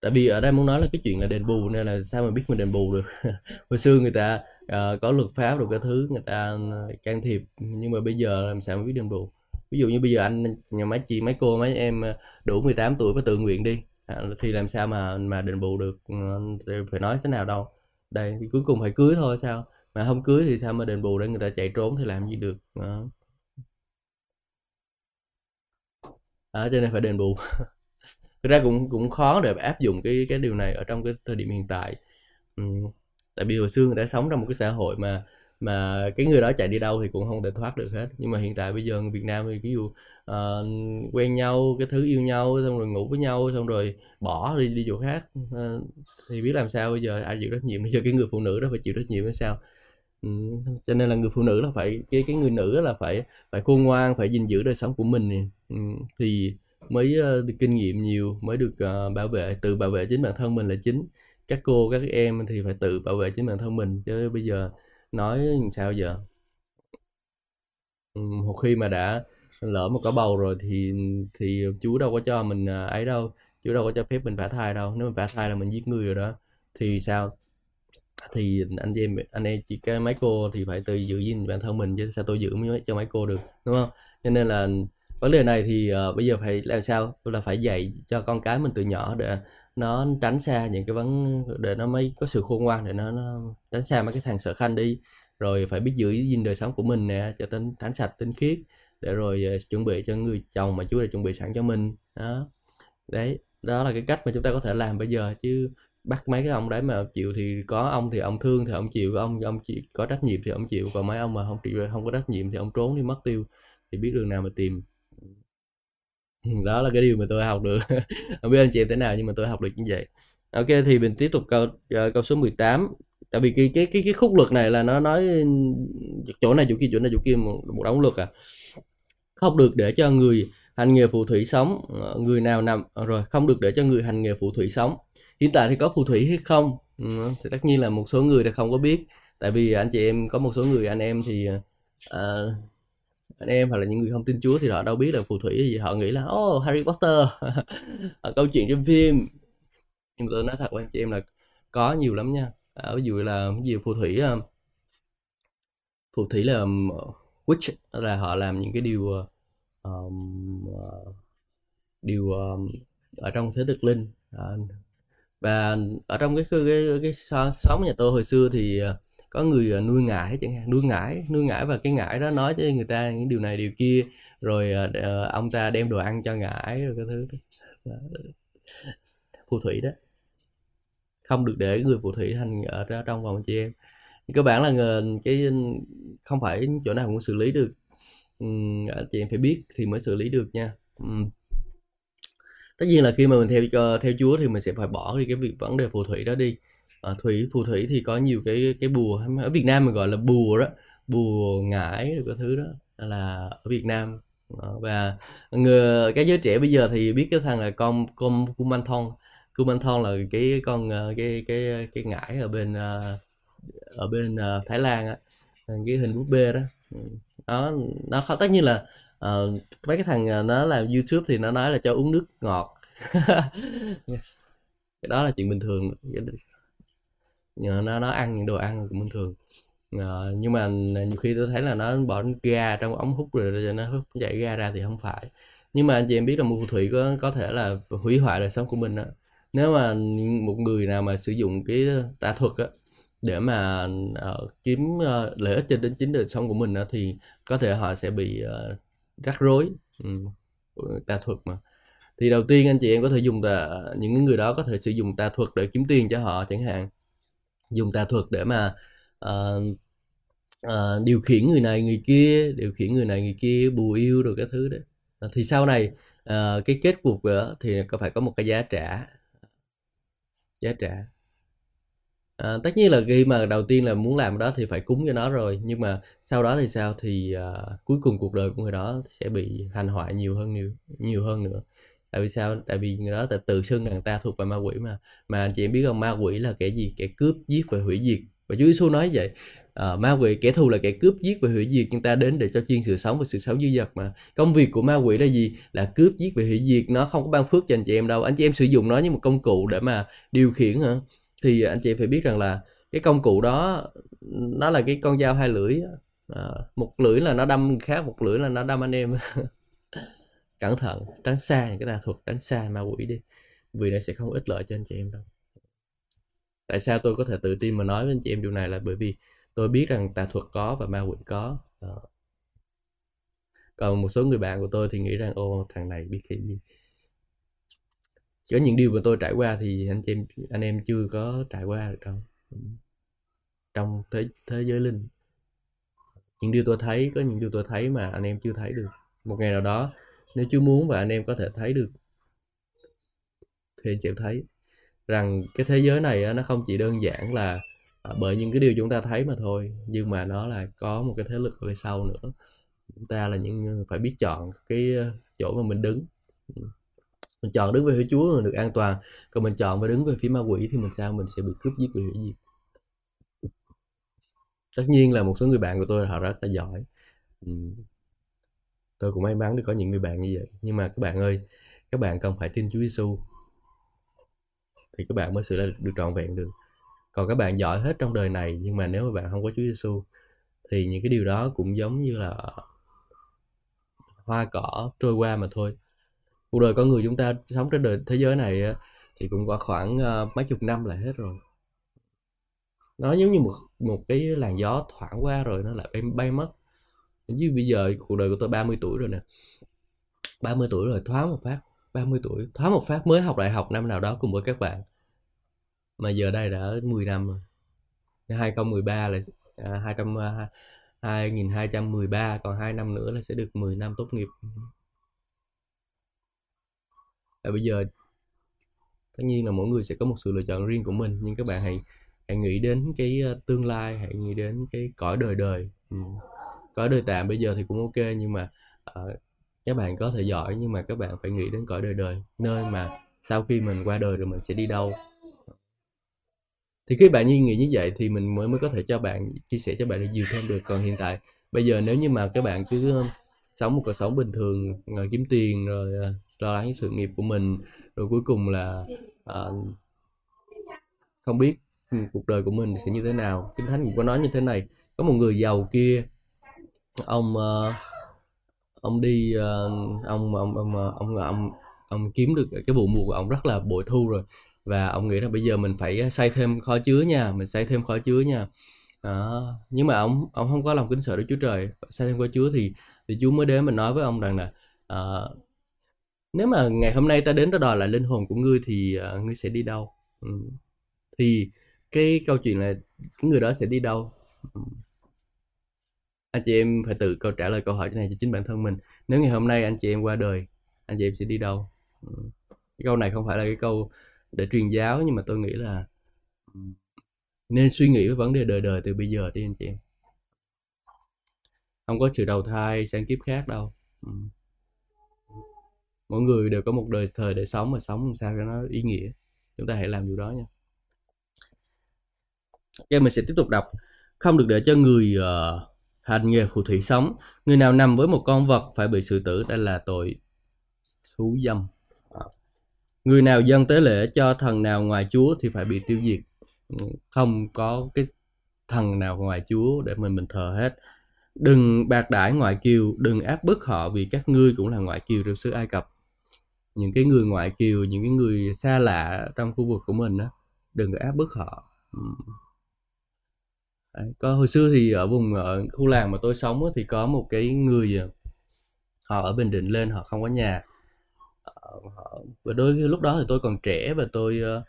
tại vì ở đây muốn nói là cái chuyện là đền bù nên là sao mà biết mình đền bù được? Hồi xưa người ta uh, có luật pháp rồi cái thứ người ta ờ, can thiệp nhưng mà bây giờ làm sao mà biết đền bù? Ví dụ như bây giờ anh nhà mấy chị mấy cô mấy em ờ, đủ 18 tuổi và tự nguyện đi. À, thì làm sao mà mà đền bù được? Ừ, phải nói thế nào đâu? Đây thì cuối cùng phải cưới thôi sao? Mà không cưới thì sao mà đền bù để người ta chạy trốn thì làm gì được? Đó. À, cho nên phải đền bù. thực ra cũng cũng khó để áp dụng cái cái điều này ở trong cái thời điểm hiện tại ừ. tại vì hồi xưa người ta sống trong một cái xã hội mà mà cái người đó chạy đi đâu thì cũng không thể thoát được hết nhưng mà hiện tại bây giờ người Việt Nam thì ví dụ uh, quen nhau cái thứ yêu nhau xong rồi ngủ với nhau xong rồi bỏ đi đi chỗ khác uh, thì biết làm sao bây giờ ai chịu trách nhiệm bây giờ cái người phụ nữ đó phải chịu trách nhiệm hay sao ừ, cho nên là người phụ nữ là phải cái cái người nữ là phải phải khôn ngoan phải gìn giữ đời sống của mình. Ừ, thì mới ờ, được kinh nghiệm nhiều, mới được ờ, bảo vệ, tự bảo vệ chính bản thân mình là chính. Các cô, các em thì phải tự bảo vệ chính bản thân mình, chứ bây giờ nói sao giờ? Một khi mà đã lỡ một có bầu rồi thì thì chú đâu có cho mình ờ, ấy đâu, chú đâu có cho phép mình phá thai đâu. Nếu mà phá thai là mình giết người rồi đó, thì sao? Thì anh em anh em chỉ cái mấy cô thì phải tự giữ gìn bản thân mình chứ sao tôi giữ cho mấy cô được, đúng không? Cho nên là vấn đề này thì uh, bây giờ phải làm sao? Là phải dạy cho con cái mình từ nhỏ để nó tránh xa những cái vấn để nó mới có sự khôn ngoan để nó, nó tránh xa mấy cái thằng sợ khanh đi. Rồi phải biết giữ gìn đời sống của mình nè cho tính thánh sạch tinh khiết để rồi uh, chuẩn bị cho người chồng mà Chúa đã chuẩn bị sẵn cho mình. Đó. Đấy đó là cái cách mà chúng ta có thể làm bây giờ chứ bắt mấy cái ông đấy mà chịu thì có ông thì ông thương thì ông chịu có ông ông chịu có trách nhiệm thì ông chịu còn mấy ông mà không chịu không có trách nhiệm thì ông trốn đi mất tiêu thì biết đường nào mà tìm đó là cái điều mà tôi học được. Không biết anh chị em thế nào nhưng mà tôi học được như vậy. Ok thì mình tiếp tục câu uh, câu số 18 tại vì cái cái cái cái khúc luật này là nó nói ừ, chỗ này chỗ kia chỗ này chỗ kia một, một đống luật à. Không được để cho người hành nghề phù thủy sống ờ, người nào nằm ờ, rồi không được để cho người hành nghề phù thủy sống. Hiện tại thì có phù thủy hay không? Ừ, thì tất nhiên là một số người thì không có biết. Tại vì anh chị em có một số người anh em thì uh, anh em hoặc là những người không tin Chúa thì họ đâu biết là phù thủy gì. Họ nghĩ là oh Harry Potter. Câu chuyện trong phim. Nhưng mà tôi nói thật với anh chị em là có nhiều lắm nha. À, ví dụ là cái gì phù thủy à, phù thủy là um, witch là họ làm những cái điều à, um, à, điều um, ở trong thế thực linh. À, và ở trong cái cái cái, cái xóm nhà tôi hồi xưa thì uh, có người à, nuôi ngải chẳng hạn. Nuôi ngải nuôi ngải và cái ngải đó nói cho người ta những điều này điều kia rồi uh, ông ta đem đồ ăn cho ngải rồi cái thứ. Phù thủy đó. Không được để người phù thủy thành ở trong vòng chị em. Cơ bản là cái ừ, không phải chỗ nào cũng xử lý được. Ừ, chị em phải biết thì mới xử lý được nha. Ừ. Tất nhiên là khi mà mình theo theo Chúa thì mình sẽ phải bỏ đi cái việc vấn đề phù thủy đó đi à, thủy phù thủy thì có nhiều cái cái bùa ở Việt Nam mình gọi là bùa đó bùa ngải rồi cái thứ đó là ở Việt Nam. Và người cái giới trẻ bây giờ thì biết cái thằng là con con Kumanthon Kumanthon là cái con ờ, cái cái cái ngải ở bên ờ, ở bên ờ, Thái Lan á cái hình búp bê đó. Nó nó khó tất nhiên là uh, mấy cái thằng nó làm youtube thì nó nói là cho uống nước ngọt. Cái đó là chuyện bình thường nó nó ăn những đồ ăn cũng bình thường. Uh, nhưng mà nhiều khi tôi thấy là nó bỏ ga trong ống hút rồi, rồi nó hút chạy ga ra thì không phải. Nhưng mà anh chị em biết là một phù thủy có có thể là hủy hoại đời sống của mình đó nếu mà một người nào mà sử dụng cái tà thuật á để mà uh, kiếm uh, lợi ích trên đến chính đời sống của mình đó, thì có thể họ sẽ bị uh, rắc rối ừ. tà thuật mà. Thì đầu tiên anh chị em có thể dùng tà những người đó có thể sử dụng tà thuật để kiếm tiền cho họ chẳng hạn dùng tà thuật để mà uh, uh, điều khiển người này người kia điều khiển người này người kia bù yêu rồi cái thứ đấy. Uh, thì sau này uh, cái kết cuộc đó thì có phải có một cái giá trả giá trả. À, tất nhiên là khi mà đầu tiên là muốn làm đó thì phải cúng cho nó rồi nhưng mà sau đó thì sao? Thì uh, cuối cùng cuộc đời của người đó sẽ bị hành hoại nhiều hơn nhiều nhiều hơn nữa tại vì sao? Tại vì người đó từ tự xưng rằng ta thuộc về ma quỷ mà. Mà anh chị em biết không? Ma quỷ là kẻ gì? Kẻ cướp giết và hủy diệt. Và Chúa Giêsu nói vậy à, ma quỷ kẻ thù là kẻ cướp giết và hủy diệt. Nhưng ta đến để cho chiên sự sống và sự sống dư dật mà. Công việc của ma quỷ là gì? Là cướp giết và hủy diệt. Nó không có ban phước cho anh chị em đâu. Anh chị em sử dụng nó như một công cụ để mà điều khiển hả? Thì anh chị phải biết rằng là cái công cụ đó nó là cái con dao hai lưỡi à, một lưỡi là nó đâm người khác một lưỡi là nó đâm anh em. cẩn thận, tránh xa những cái tà thuật, tránh xa ma quỷ đi, vì nó sẽ không ích lợi cho anh chị em đâu. Tại sao tôi có thể tự tin mà nói với anh chị em điều này là bởi vì tôi biết rằng tà thuật có và ma quỷ có. Đó. còn một số người bạn của tôi thì nghĩ rằng ô thằng này biết cái gì? Có những điều mà tôi trải qua thì anh chị em, anh em chưa có trải qua được đâu. Ừ. Trong thế thế giới linh. Những điều tôi thấy, có những điều tôi thấy mà anh em chưa thấy được. Một ngày nào đó nếu chú muốn và anh em có thể thấy được, thì anh sẽ thấy rằng cái thế giới này nó không chỉ đơn giản là à, bởi những cái điều chúng ta thấy mà thôi, nhưng mà nó là có một cái thế lực ở sau nữa. Chúng ta là những phải biết chọn cái ờ, chỗ mà mình đứng. Mình chọn đứng về phía Chúa là được an toàn, còn mình chọn và đứng về phía ma quỷ thì mình sao mình sẽ bị cướp giết bị hủy diệt tất nhiên là một số người bạn của tôi họ rất là giỏi tôi cũng may mắn được có những người bạn như vậy. Nhưng mà các bạn ơi các bạn cần phải tin Chúa Giêsu thì các bạn mới xử là được trọn vẹn được. Còn các bạn giỏi hết trong đời này nhưng mà nếu mà bạn không có Chúa Giêsu thì những cái điều đó cũng giống như là hoa cỏ trôi qua mà thôi. Cuộc đời con người chúng ta sống trên đời thế giới này thì cũng có khoảng uh, mấy chục năm là hết rồi. Nó giống như một một cái làn gió thoảng qua rồi nó lại bay, bay mất như bây giờ cuộc đời của tôi 30 tuổi rồi nè. 30 tuổi rồi thoáng một phát 30 tuổi thoáng một phát mới học đại học năm nào đó cùng với các bạn. Mà giờ đây đã 10 năm rồi. 2013 là à, 200 à, 2213 còn 2 năm nữa là sẽ được 10 năm tốt nghiệp. Và bây giờ tất nhiên là mỗi người sẽ có một sự lựa chọn riêng của mình nhưng các bạn hãy hãy nghĩ đến cái à, tương lai hãy nghĩ đến cái cõi đời đời. Ừ cõi đời tạm bây giờ thì cũng ok nhưng mà uh, các bạn có thể giỏi nhưng mà các bạn phải nghĩ đến cõi đời đời nơi mà sau khi mình qua đời rồi mình sẽ đi đâu. Thì khi bạn như nghĩ như vậy thì mình mới mới có thể cho bạn chia sẻ cho bạn được nhiều thêm được. Còn hiện tại bây giờ nếu như mà các bạn cứ sống một cuộc sống bình thường rồi kiếm tiền rồi ờ, lo lắng sự nghiệp của mình rồi cuối cùng là uh, không biết ừ, cuộc đời của mình sẽ như thế nào. Kinh thánh cũng có nói như thế này có một người giàu kia ông uh, ông đi uh, ông ông ờ, ông ông ông ông kiếm được cái vụ mùa của ông rất là bội thu rồi và ông nghĩ là bây giờ mình phải xây thêm kho chứa nha mình xây thêm kho chứa nha đó. nhưng mà ông ông không có lòng kính sợ Đức Chúa Trời xây thêm kho chứa thì thì Chúa mới đến mình nói với ông rằng là uh, nếu mà ngày hôm nay ta đến ta đòi lại linh hồn của ngươi thì uh, ngươi sẽ đi đâu ừ. thì cái câu chuyện là cái người đó sẽ đi đâu ừ anh chị em phải tự câu trả lời câu hỏi này cho chính bản thân mình. Nếu ngày hôm nay anh chị em qua đời anh chị em sẽ đi đâu? Ừ. Cái câu này không phải là cái câu để truyền giáo nhưng mà tôi nghĩ là ừ, nên suy nghĩ về vấn đề đời đời từ bây giờ đi anh chị em. Không có sự đầu thai sang kiếp khác đâu. Ừ. Mỗi người đều có một đời thời để sống mà sống làm sao cho nó ý nghĩa. Chúng ta hãy làm điều đó nha. Ok mình sẽ tiếp tục đọc. Không được để cho người uh, hành nghề phù thủy sống, người nào nằm với một con vật phải bị xử tử đây là tội thú dâm. Người nào dâng tế lễ cho thần nào ngoài chúa thì phải bị tiêu diệt. Không có cái thần nào ngoài chúa để mình mình thờ hết. Đừng bạc đãi ngoại kiều, đừng áp bức họ vì các ngươi cũng là ngoại kiều trong xứ ai cập. Những cái người ngoại kiều, những cái người xa lạ trong khu vực của mình đó đừng có áp bức họ. Đấy, có hồi xưa thì ở vùng ở khu làng mà tôi sống thì có một cái người ờ, họ ở bình định lên họ không có nhà ờ, họ, và đôi khi lúc đó thì tôi còn trẻ và tôi uh,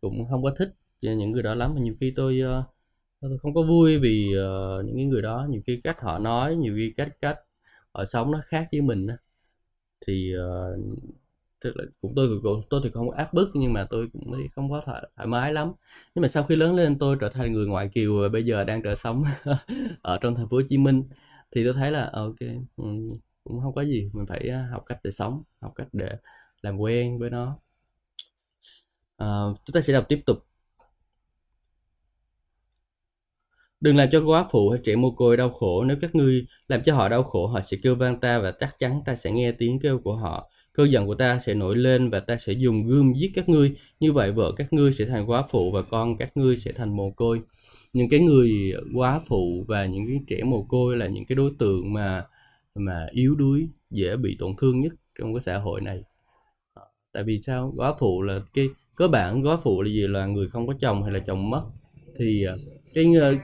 cũng không có thích những người đó lắm và nhiều khi tôi uh, tôi không có vui vì uh, những người đó nhiều khi cách họ nói nhiều khi cách cách họ sống nó khác với mình đó. thì uh, thực là cũng tôi cũng tôi thì không áp bức nhưng mà tôi cũng không có thoải, thoải mái lắm nhưng mà sau khi lớn lên tôi trở thành người ngoại kiều và bây giờ đang trở sống ở trong thành phố Hồ Chí Minh thì tôi thấy là ờ, ok ừ, cũng không có gì mình phải ờ, học cách để sống học cách để làm quen với nó à, chúng ta sẽ đọc tiếp tục Đừng làm cho quá phụ hay trẻ mồ côi đau khổ. Nếu các ngươi làm cho họ đau khổ, họ sẽ kêu vang ta và chắc chắn ta sẽ nghe tiếng kêu của họ. Cơn giận của ta sẽ nổi lên và ta sẽ dùng gươm giết các ngươi. Như vậy vợ các ngươi sẽ thành quá phụ và con các ngươi sẽ thành mồ côi. Những cái người quá phụ và những cái trẻ mồ côi là những cái đối tượng mà mà yếu đuối, dễ bị tổn thương nhất trong cái xã hội này. Ờ, tại vì sao? Quá phụ là cái cơ bản quá phụ là gì là người không có chồng hay là chồng mất thì ờ, cái ờ,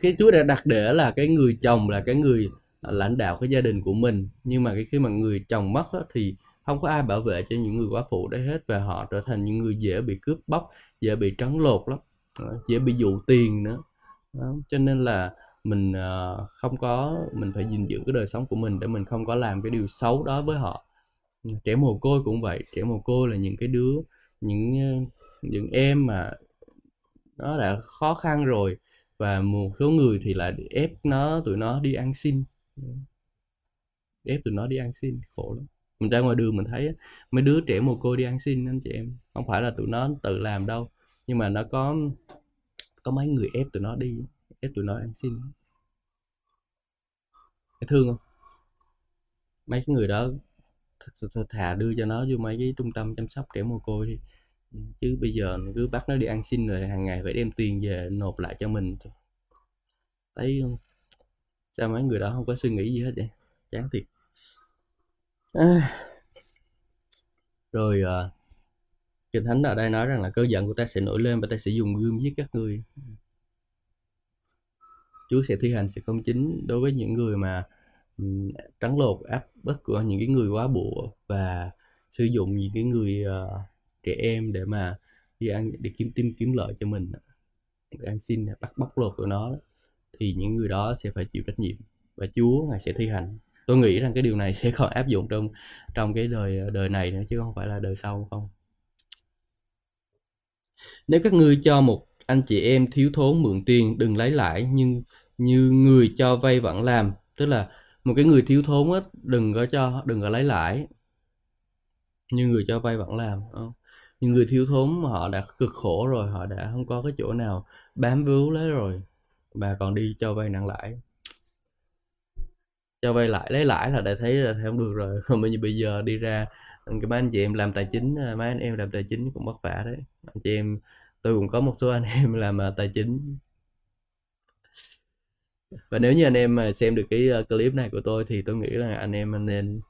cái Chúa đã đặt để là cái người chồng là cái người lãnh đạo cái gia đình của mình nhưng mà cái khi mà người chồng mất á, thì không có ai bảo vệ cho những người quá phụ đấy hết và họ trở thành những người dễ bị cướp bóc dễ bị trắng lột lắm ờ, dễ bị dụ tiền nữa. Đó. cho nên là mình uh, không có mình phải gìn giữ cái đời sống của mình để mình không có làm cái điều xấu đó với họ. Ừ, trẻ mồ côi cũng vậy trẻ mồ côi là những cái đứa những ờ, những em mà nó đã khó khăn rồi và một số người thì lại ép nó tụi nó đi ăn xin. Ừ, ép tụi nó đi ăn xin khổ lắm mình ra ngoài đường mình thấy mấy đứa trẻ mồ côi đi ăn xin anh chị em. Không phải là tụi nó tự làm đâu, nhưng mà nó có có mấy người ép tụi nó đi, ép tụi nó ăn xin. Thương không? Mấy cái người đó thà đưa cho nó vô mấy cái trung tâm chăm sóc trẻ mồ côi đi. Chứ bây giờ cứ bắt nó đi ăn xin rồi hàng ngày phải đem tiền về nộp lại cho mình. Thấy sao mấy người đó không có suy nghĩ gì hết vậy? Chán thiệt à. rồi à, kinh thánh ở đây nói rằng là cơn giận của ta sẽ nổi lên và ta sẽ dùng gươm giết các ngươi. Chúa sẽ thi hành sự công chính đối với những người mà um, trắng lột áp bức của những cái người quá bụa và sử dụng những cái người uh, trẻ em để mà đi ăn để kiếm tìm kiếm lợi cho mình. Để ăn xin bắt bóc lột của nó thì những người đó sẽ phải chịu trách nhiệm và Chúa ngài sẽ thi hành tôi nghĩ rằng cái điều này sẽ còn áp dụng trong trong cái đời ờ, đời này nữa, chứ không phải là đời sau không. Nếu các ngươi cho một anh chị em thiếu thốn mượn tiền, đừng lấy lãi, nhưng như người cho vay vẫn làm, tức là một cái người thiếu thốn á, đừng có cho, đừng có lấy lãi. Như người cho vay vẫn làm không? nhưng người thiếu thốn họ đã cực khổ rồi, họ đã không có cái chỗ nào bám víu lấy rồi mà còn đi cho vay nặng lãi cho vay lại lấy lãi là đã thấy là không được rồi. Không bây giờ bây giờ đi ra ừ, cái mấy anh chị em làm tài chính à, mấy anh em làm tài chính cũng vất vả đấy. Anh chị em tôi cũng có một số anh em làm à, tài chính. Và nếu như anh em mà xem được cái ờ, clip này của tôi thì tôi nghĩ là anh em nên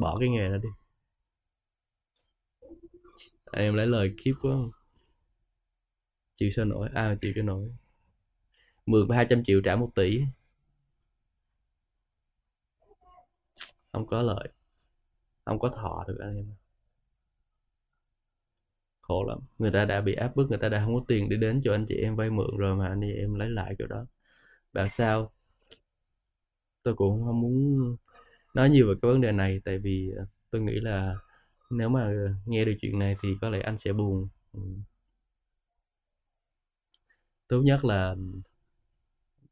bỏ cái nghề đó đi. Anh em lấy lời khiếp quá. Không chịu sao nổi? Ai à, chịu cho nổi. Mượn hai trăm triệu trả một tỷ. Không có lợi không có thọ được anh em khổ lắm. Người ta đã bị áp bức, người ta đã không có tiền để đến cho anh chị em vay mượn rồi mà anh chị em lấy lại kiểu đó. Bảo sao? Tôi cũng không muốn nói nhiều về cái vấn đề này, tại vì ờ, tôi nghĩ là nếu mà nghe được chuyện này thì có lẽ anh sẽ buồn. Ừ. Tốt nhất là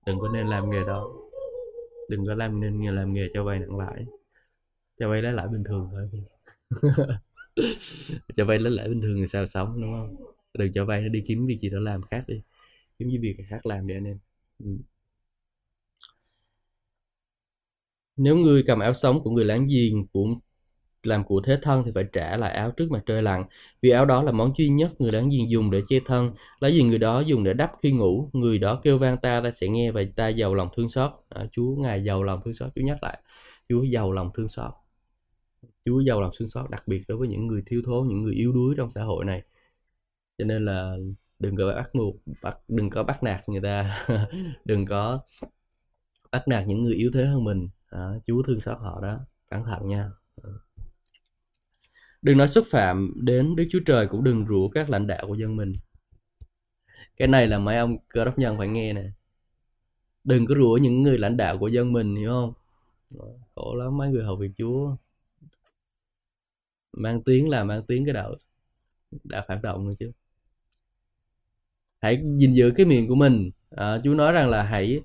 đừng có nên làm nghề đó. Đừng có làm nên nghề, làm nghề cho vay nặng lãi cho vay lấy lãi bình thường thôi. Cho vay lấy lãi bình thường thì sao sống đúng không? Đừng cho vay nó đi kiếm việc gì đó làm khác đi. Kiếm cái việc khác làm đi anh em. Ừ. nếu người cầm áo sống của người láng giềng cũng làm của thế thân thì phải trả lại áo trước mặt trời lặn. Vì áo đó là món duy nhất người láng giềng dùng để che thân. Lấy gì người đó dùng để đắp khi ngủ. Người đó kêu vang ta ta sẽ nghe và ta giàu lòng thương xót. À, chúa ngài giàu lòng thương xót. Chúa nhắc lại. Chúa giàu lòng thương xót chúa giàu lòng thương xót đặc biệt đối với những người thiếu thốn những người yếu đuối trong xã hội này. Cho nên là đừng có bắt buộc bắt đừng có bắt nạt người ta. Đừng có bắt nạt những người yếu thế hơn mình. À, chúa thương xót họ đó. Cẩn thận nha. Ừ. Đừng nói xúc phạm đến đức chúa trời cũng đừng rủa các lãnh đạo của dân mình. Cái này là mấy ông cơ đốc nhân phải nghe nè. Đừng có rủa những người lãnh đạo của dân mình hiểu không? Khổ lắm mấy người hầu việc chúa mang tiếng là mang tiếng cái đạo đã phản động rồi chứ. Hãy gìn giữ cái miệng của mình. À, Chúa nói rằng là hãy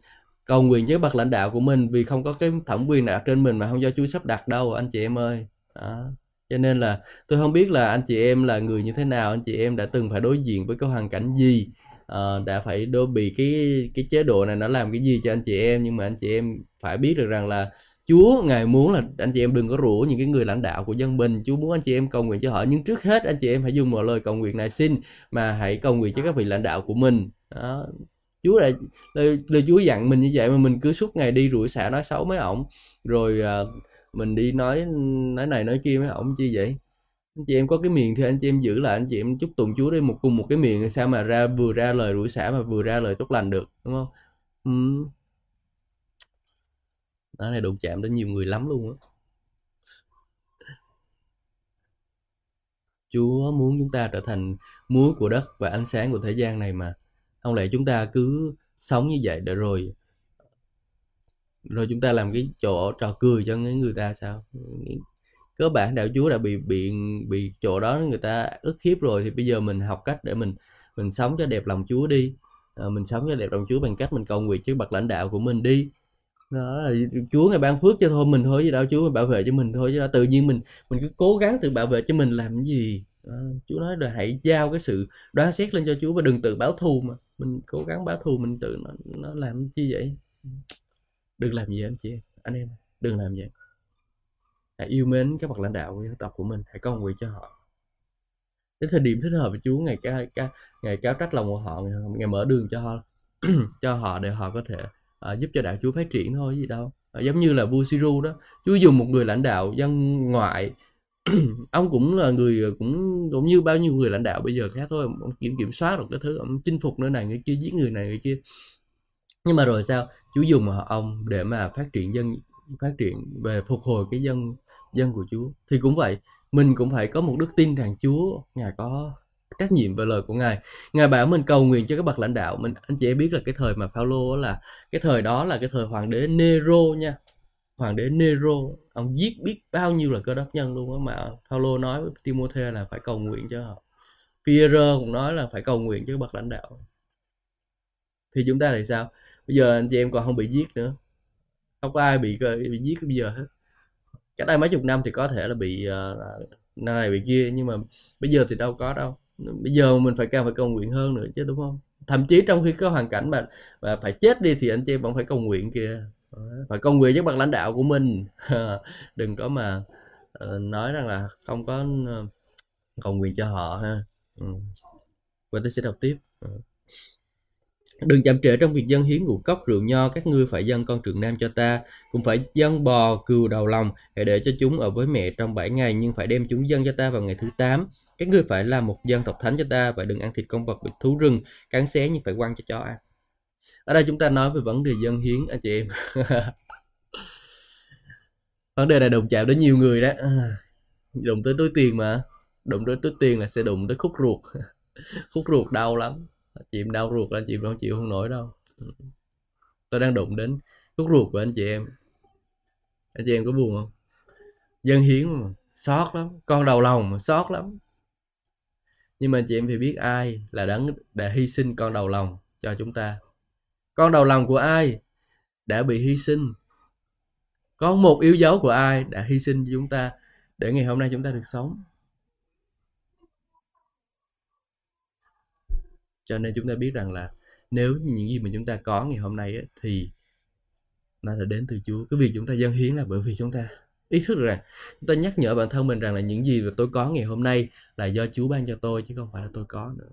cầu nguyện với bậc lãnh đạo của mình vì không có cái thẩm quyền nào trên mình mà không do Chúa sắp đặt đâu anh chị em ơi. À, cho nên là tôi không biết là anh chị em là người như thế nào anh chị em đã từng phải đối diện với cái hoàn cảnh gì à, đã phải đối bị cái cái chế độ này nó làm cái gì cho anh chị em nhưng mà anh chị em phải biết được rằng là Chúa ngài muốn là anh chị em đừng có rủa những cái người lãnh đạo của dân mình Chúa muốn anh chị em cầu nguyện cho họ. Nhưng trước hết anh chị em hãy dùng một lời cầu nguyện này xin mà hãy cầu nguyện cho các vị lãnh đạo của mình. Đó. Chúa lại lời, lời Chúa dặn mình như vậy mà mình cứ suốt ngày đi rủi xả nói xấu mấy ổng. Rồi uh, mình đi nói nói này nói kia mấy ổng chi vậy? Anh chị em có cái miệng thì anh chị em giữ lại. Anh chị em chúc tụng Chúa đi một cùng một cái miệng sao mà ra vừa ra lời rủi xả mà vừa ra lời tốt lành được đúng không? Ừ nó này đụng chạm đến nhiều người lắm luôn á. Chúa muốn chúng ta trở thành muối của đất và ánh sáng của thế gian này mà. Không lẽ chúng ta cứ sống như vậy để rồi rồi chúng ta làm cái chỗ trò cười cho người ta sao? Cơ bản đạo Chúa đã bị bị bị chỗ đó người ta ức hiếp rồi thì bây giờ mình học cách để mình mình sống cho đẹp lòng Chúa đi. À, mình sống cho đẹp lòng Chúa bằng cách mình cầu nguyện chứ bậc lãnh đạo của mình đi đó là Chúa ngài ban phước cho thôi mình thôi gì đâu Chúa bảo vệ cho mình thôi chứ đâu. Tự nhiên mình mình cứ cố gắng tự bảo vệ cho mình làm cái gì? Đó. Chúa nói là hãy giao cái sự đoán xét lên cho Chúa và đừng tự báo thù mà. Mình cố gắng báo thù mình tự nó, nó làm chi vậy? Đừng làm gì anh chị anh em đừng làm vậy. Hãy yêu mến các bậc lãnh đạo của dân tộc của mình hãy cầu nguyện cho họ. Đến thời điểm thích hợp với Chúa ngày ca, ca ngày cáo trách lòng của họ ngày, ngày mở đường cho họ cho họ để họ có thể à, giúp cho đạo Chúa phát triển thôi gì đâu. À, giống như là vua Siru đó Chúa dùng một người lãnh đạo dân ngoại. Ông cũng là người cũng cũng như bao nhiêu người lãnh đạo bây giờ khác thôi ông kiểm kiểm soát được cái thứ ông chinh phục nơi này người kia giết người này người kia. Nhưng mà rồi sao? Chúa dùng mà ông để mà phát triển dân phát triển về phục hồi cái dân dân của Chúa. Thì cũng vậy mình cũng phải có một đức tin rằng Chúa ngài có trách nhiệm về lời của ngài. Ngài bảo mình cầu nguyện cho các bậc lãnh đạo. Mình anh chị em biết là cái thời mà Phaolô là cái thời đó là cái thời hoàng đế Nero nha. Hoàng đế Nero ông giết biết bao nhiêu là cơ đốc nhân luôn á mà Phaolô nói với Timothy là phải cầu nguyện cho họ. Pierre cũng nói là phải cầu nguyện cho các bậc lãnh đạo. Thì chúng ta thì sao? Bây giờ anh chị em còn không bị giết nữa. Không có ai bị bị giết bây giờ hết. Cách đây mấy chục năm thì có thể là bị uh, này bị kia nhưng mà bây giờ thì đâu có đâu bây giờ mình phải càng phải cầu nguyện hơn nữa chứ, đúng không? Thậm chí trong khi có hoàn cảnh mà mà phải chết đi thì anh chị vẫn phải cầu nguyện kìa. Phải cầu nguyện với bậc lãnh đạo của mình. Đừng có mà ờ, nói rằng là không có ờ, cầu nguyện cho họ ha. Ừ. và tôi sẽ đọc tiếp. Ừ. Đừng chậm trễ trong việc dân hiến ngũ cốc rượu nho, các ngươi phải dâng con trượng nam cho ta, cũng phải dâng bò, cừu đầu lòng, hãy để cho chúng ở với mẹ trong 7 ngày, nhưng phải đem chúng dâng cho ta vào ngày thứ 8. Các ngươi phải làm một dân tộc thánh cho ta, và đừng ăn thịt con vật bị thú rừng, cắn xé nhưng phải quăng cho chó ăn. Ở đây chúng ta nói về vấn đề dân hiến anh chị em. vấn đề này đồng chạm đến nhiều người đó. Đụng tới túi tiền mà, đụng tới túi tiền là sẽ đụng tới khúc ruột. khúc ruột đau lắm chị em đau ruột là chị em không chịu không nổi đâu. Ừ. Tôi đang đụng đến khúc ruột của anh chị em. Anh chị em có buồn không? Dân hiến mà, xót lắm. Con đầu lòng mà, xót lắm. Nhưng mà chị em phải biết ai là đấng đã hy sinh con đầu lòng cho chúng ta? Con đầu lòng của ai đã bị hy sinh? Có một yếu dấu của ai đã hy sinh cho chúng ta để ngày hôm nay chúng ta được sống? Cho nên chúng ta biết rằng là nếu những gì mà chúng ta có ngày hôm nay ấy, thì nó là đến từ Chúa. Cái việc chúng ta dâng hiến là bởi vì chúng ta ý thức được rằng chúng ta nhắc nhở bản thân mình rằng là những gì mà tôi có ngày hôm nay là do Chúa ban cho tôi chứ không phải là tôi có nữa.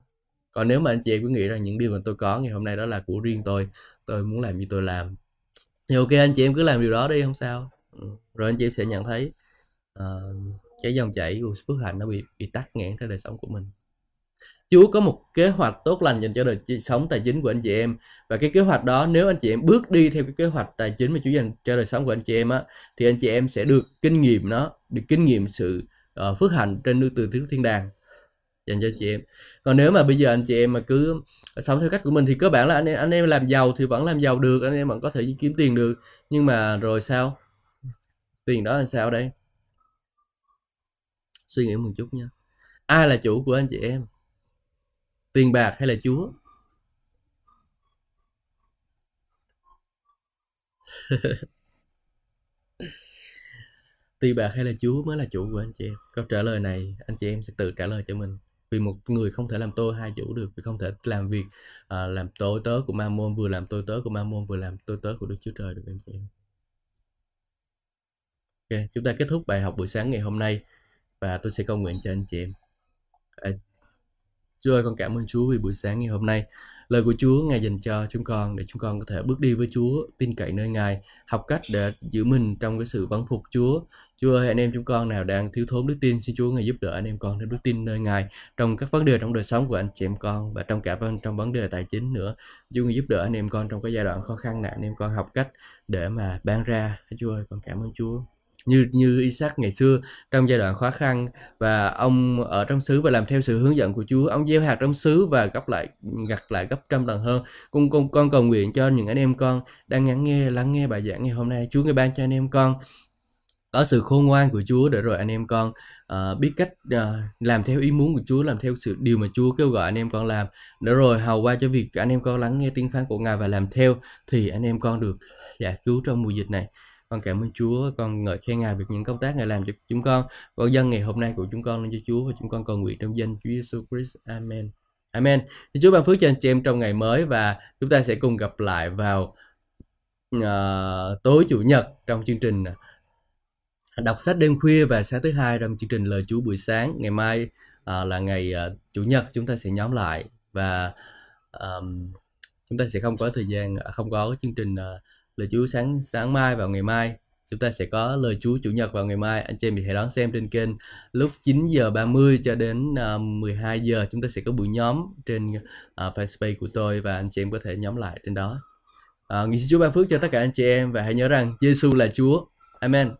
Còn nếu mà anh chị em cứ nghĩ rằng những điều mà tôi có ngày hôm nay đó là của riêng tôi tôi muốn làm như tôi làm. Thì ok anh chị em cứ làm điều đó đi không sao. Ừ, rồi anh chị em sẽ nhận thấy uh, cái dòng chảy của phước hạnh nó bị bị tắt nghẽn trong đời sống của mình. Chúa có một kế hoạch tốt lành dành cho đời sống tài chính của anh chị em. Và cái kế hoạch đó nếu anh chị em bước đi theo cái kế hoạch tài chính mà Chúa dành cho đời sống của anh chị em á thì anh chị em sẽ được kinh nghiệm nó được kinh nghiệm sự uh, phước hạnh trên nước từ thiên đàng dành cho anh chị em. Còn nếu mà bây giờ anh chị em mà cứ sống theo cách của mình thì cơ bản là anh em anh em làm giàu thì vẫn làm giàu được anh em vẫn có thể kiếm tiền được. Nhưng mà rồi sao? Tiền đó là sao đây? Suy nghĩ một chút nha. Ai là chủ của anh chị em? Tiền bạc hay là chúa? Tiền bạc hay là chúa mới là chủ của anh chị em? Câu trả lời này anh chị em sẽ tự trả lời cho mình. Vì một người không thể làm tôi hai chủ được vì không thể làm việc uh, làm tôi tớ của ma môn vừa làm tôi tớ của ma môn vừa làm tôi tớ của đức chúa trời được anh chị em. Ok chúng ta kết thúc bài học buổi sáng ngày hôm nay và tôi sẽ cầu nguyện cho anh chị em. À, Chúa ơi con cảm ơn Chúa vì buổi sáng ngày hôm nay lời của Chúa Ngài dành cho chúng con để chúng con có thể bước đi với Chúa, tin cậy nơi Ngài, học cách để giữ mình trong cái sự vắng phục Chúa. Chúa ơi, anh em chúng con nào đang thiếu thốn đức tin, xin Chúa Ngài giúp đỡ anh em con thêm đức tin nơi Ngài trong các vấn đề trong đời sống của anh chị em con và trong cả trong vấn đề tài chính nữa. Chúa Ngài giúp đỡ anh em con trong cái giai đoạn khó khăn này, anh em con học cách để mà ban ra. Chúa ơi, con cảm ơn Chúa như như Isaac ngày xưa trong giai đoạn khó khăn và ông ở trong xứ và làm theo sự hướng dẫn của Chúa. Ông gieo hạt trong xứ và gấp lại gặt lại gấp trăm lần hơn. Con con con cầu nguyện cho những anh em con đang ngắn nghe lắng nghe bài giảng ngày hôm nay. Chúa ngài ban cho anh em con có sự khôn ngoan của Chúa để rồi anh em con uh, biết cách uh, làm theo ý muốn của Chúa, làm theo sự điều mà Chúa kêu gọi anh em con làm. Để rồi hầu qua cho việc anh em con lắng nghe tiếng phán của Ngài và làm theo thì anh em con được giải cứu trong mùa dịch này con cảm ơn Chúa con ngợi khen Ngài về những công tác Ngài làm cho chúng con. Con dân ngày hôm nay của chúng con lên cho Chúa và chúng con cầu nguyện trong danh Chúa Giêsu Christ. Amen. Amen. Thì Chúa ban phước cho anh chị em trong ngày mới và chúng ta sẽ cùng gặp lại vào uh, tối chủ nhật trong chương trình à, đọc sách đêm khuya và sáng thứ hai trong chương trình lời Chúa buổi sáng. Ngày mai uh, là ngày uh, chủ nhật chúng ta sẽ nhóm lại và um, chúng ta sẽ không có thời gian không có cái chương trình uh, lời Chúa sáng sáng mai vào ngày mai. Chúng ta sẽ có lời Chúa chủ nhật vào ngày mai. Anh chị em hãy đón xem trên kênh. Lúc 9 giờ 30 cho đến à, uh, 12 giờ chúng ta sẽ có buổi nhóm trên uh, Facebook của tôi và anh chị em có thể nhóm lại trên đó. À, uh, nguyện xin Chúa ban phước cho tất cả anh chị em và hãy nhớ rằng Giêsu là Chúa. Amen.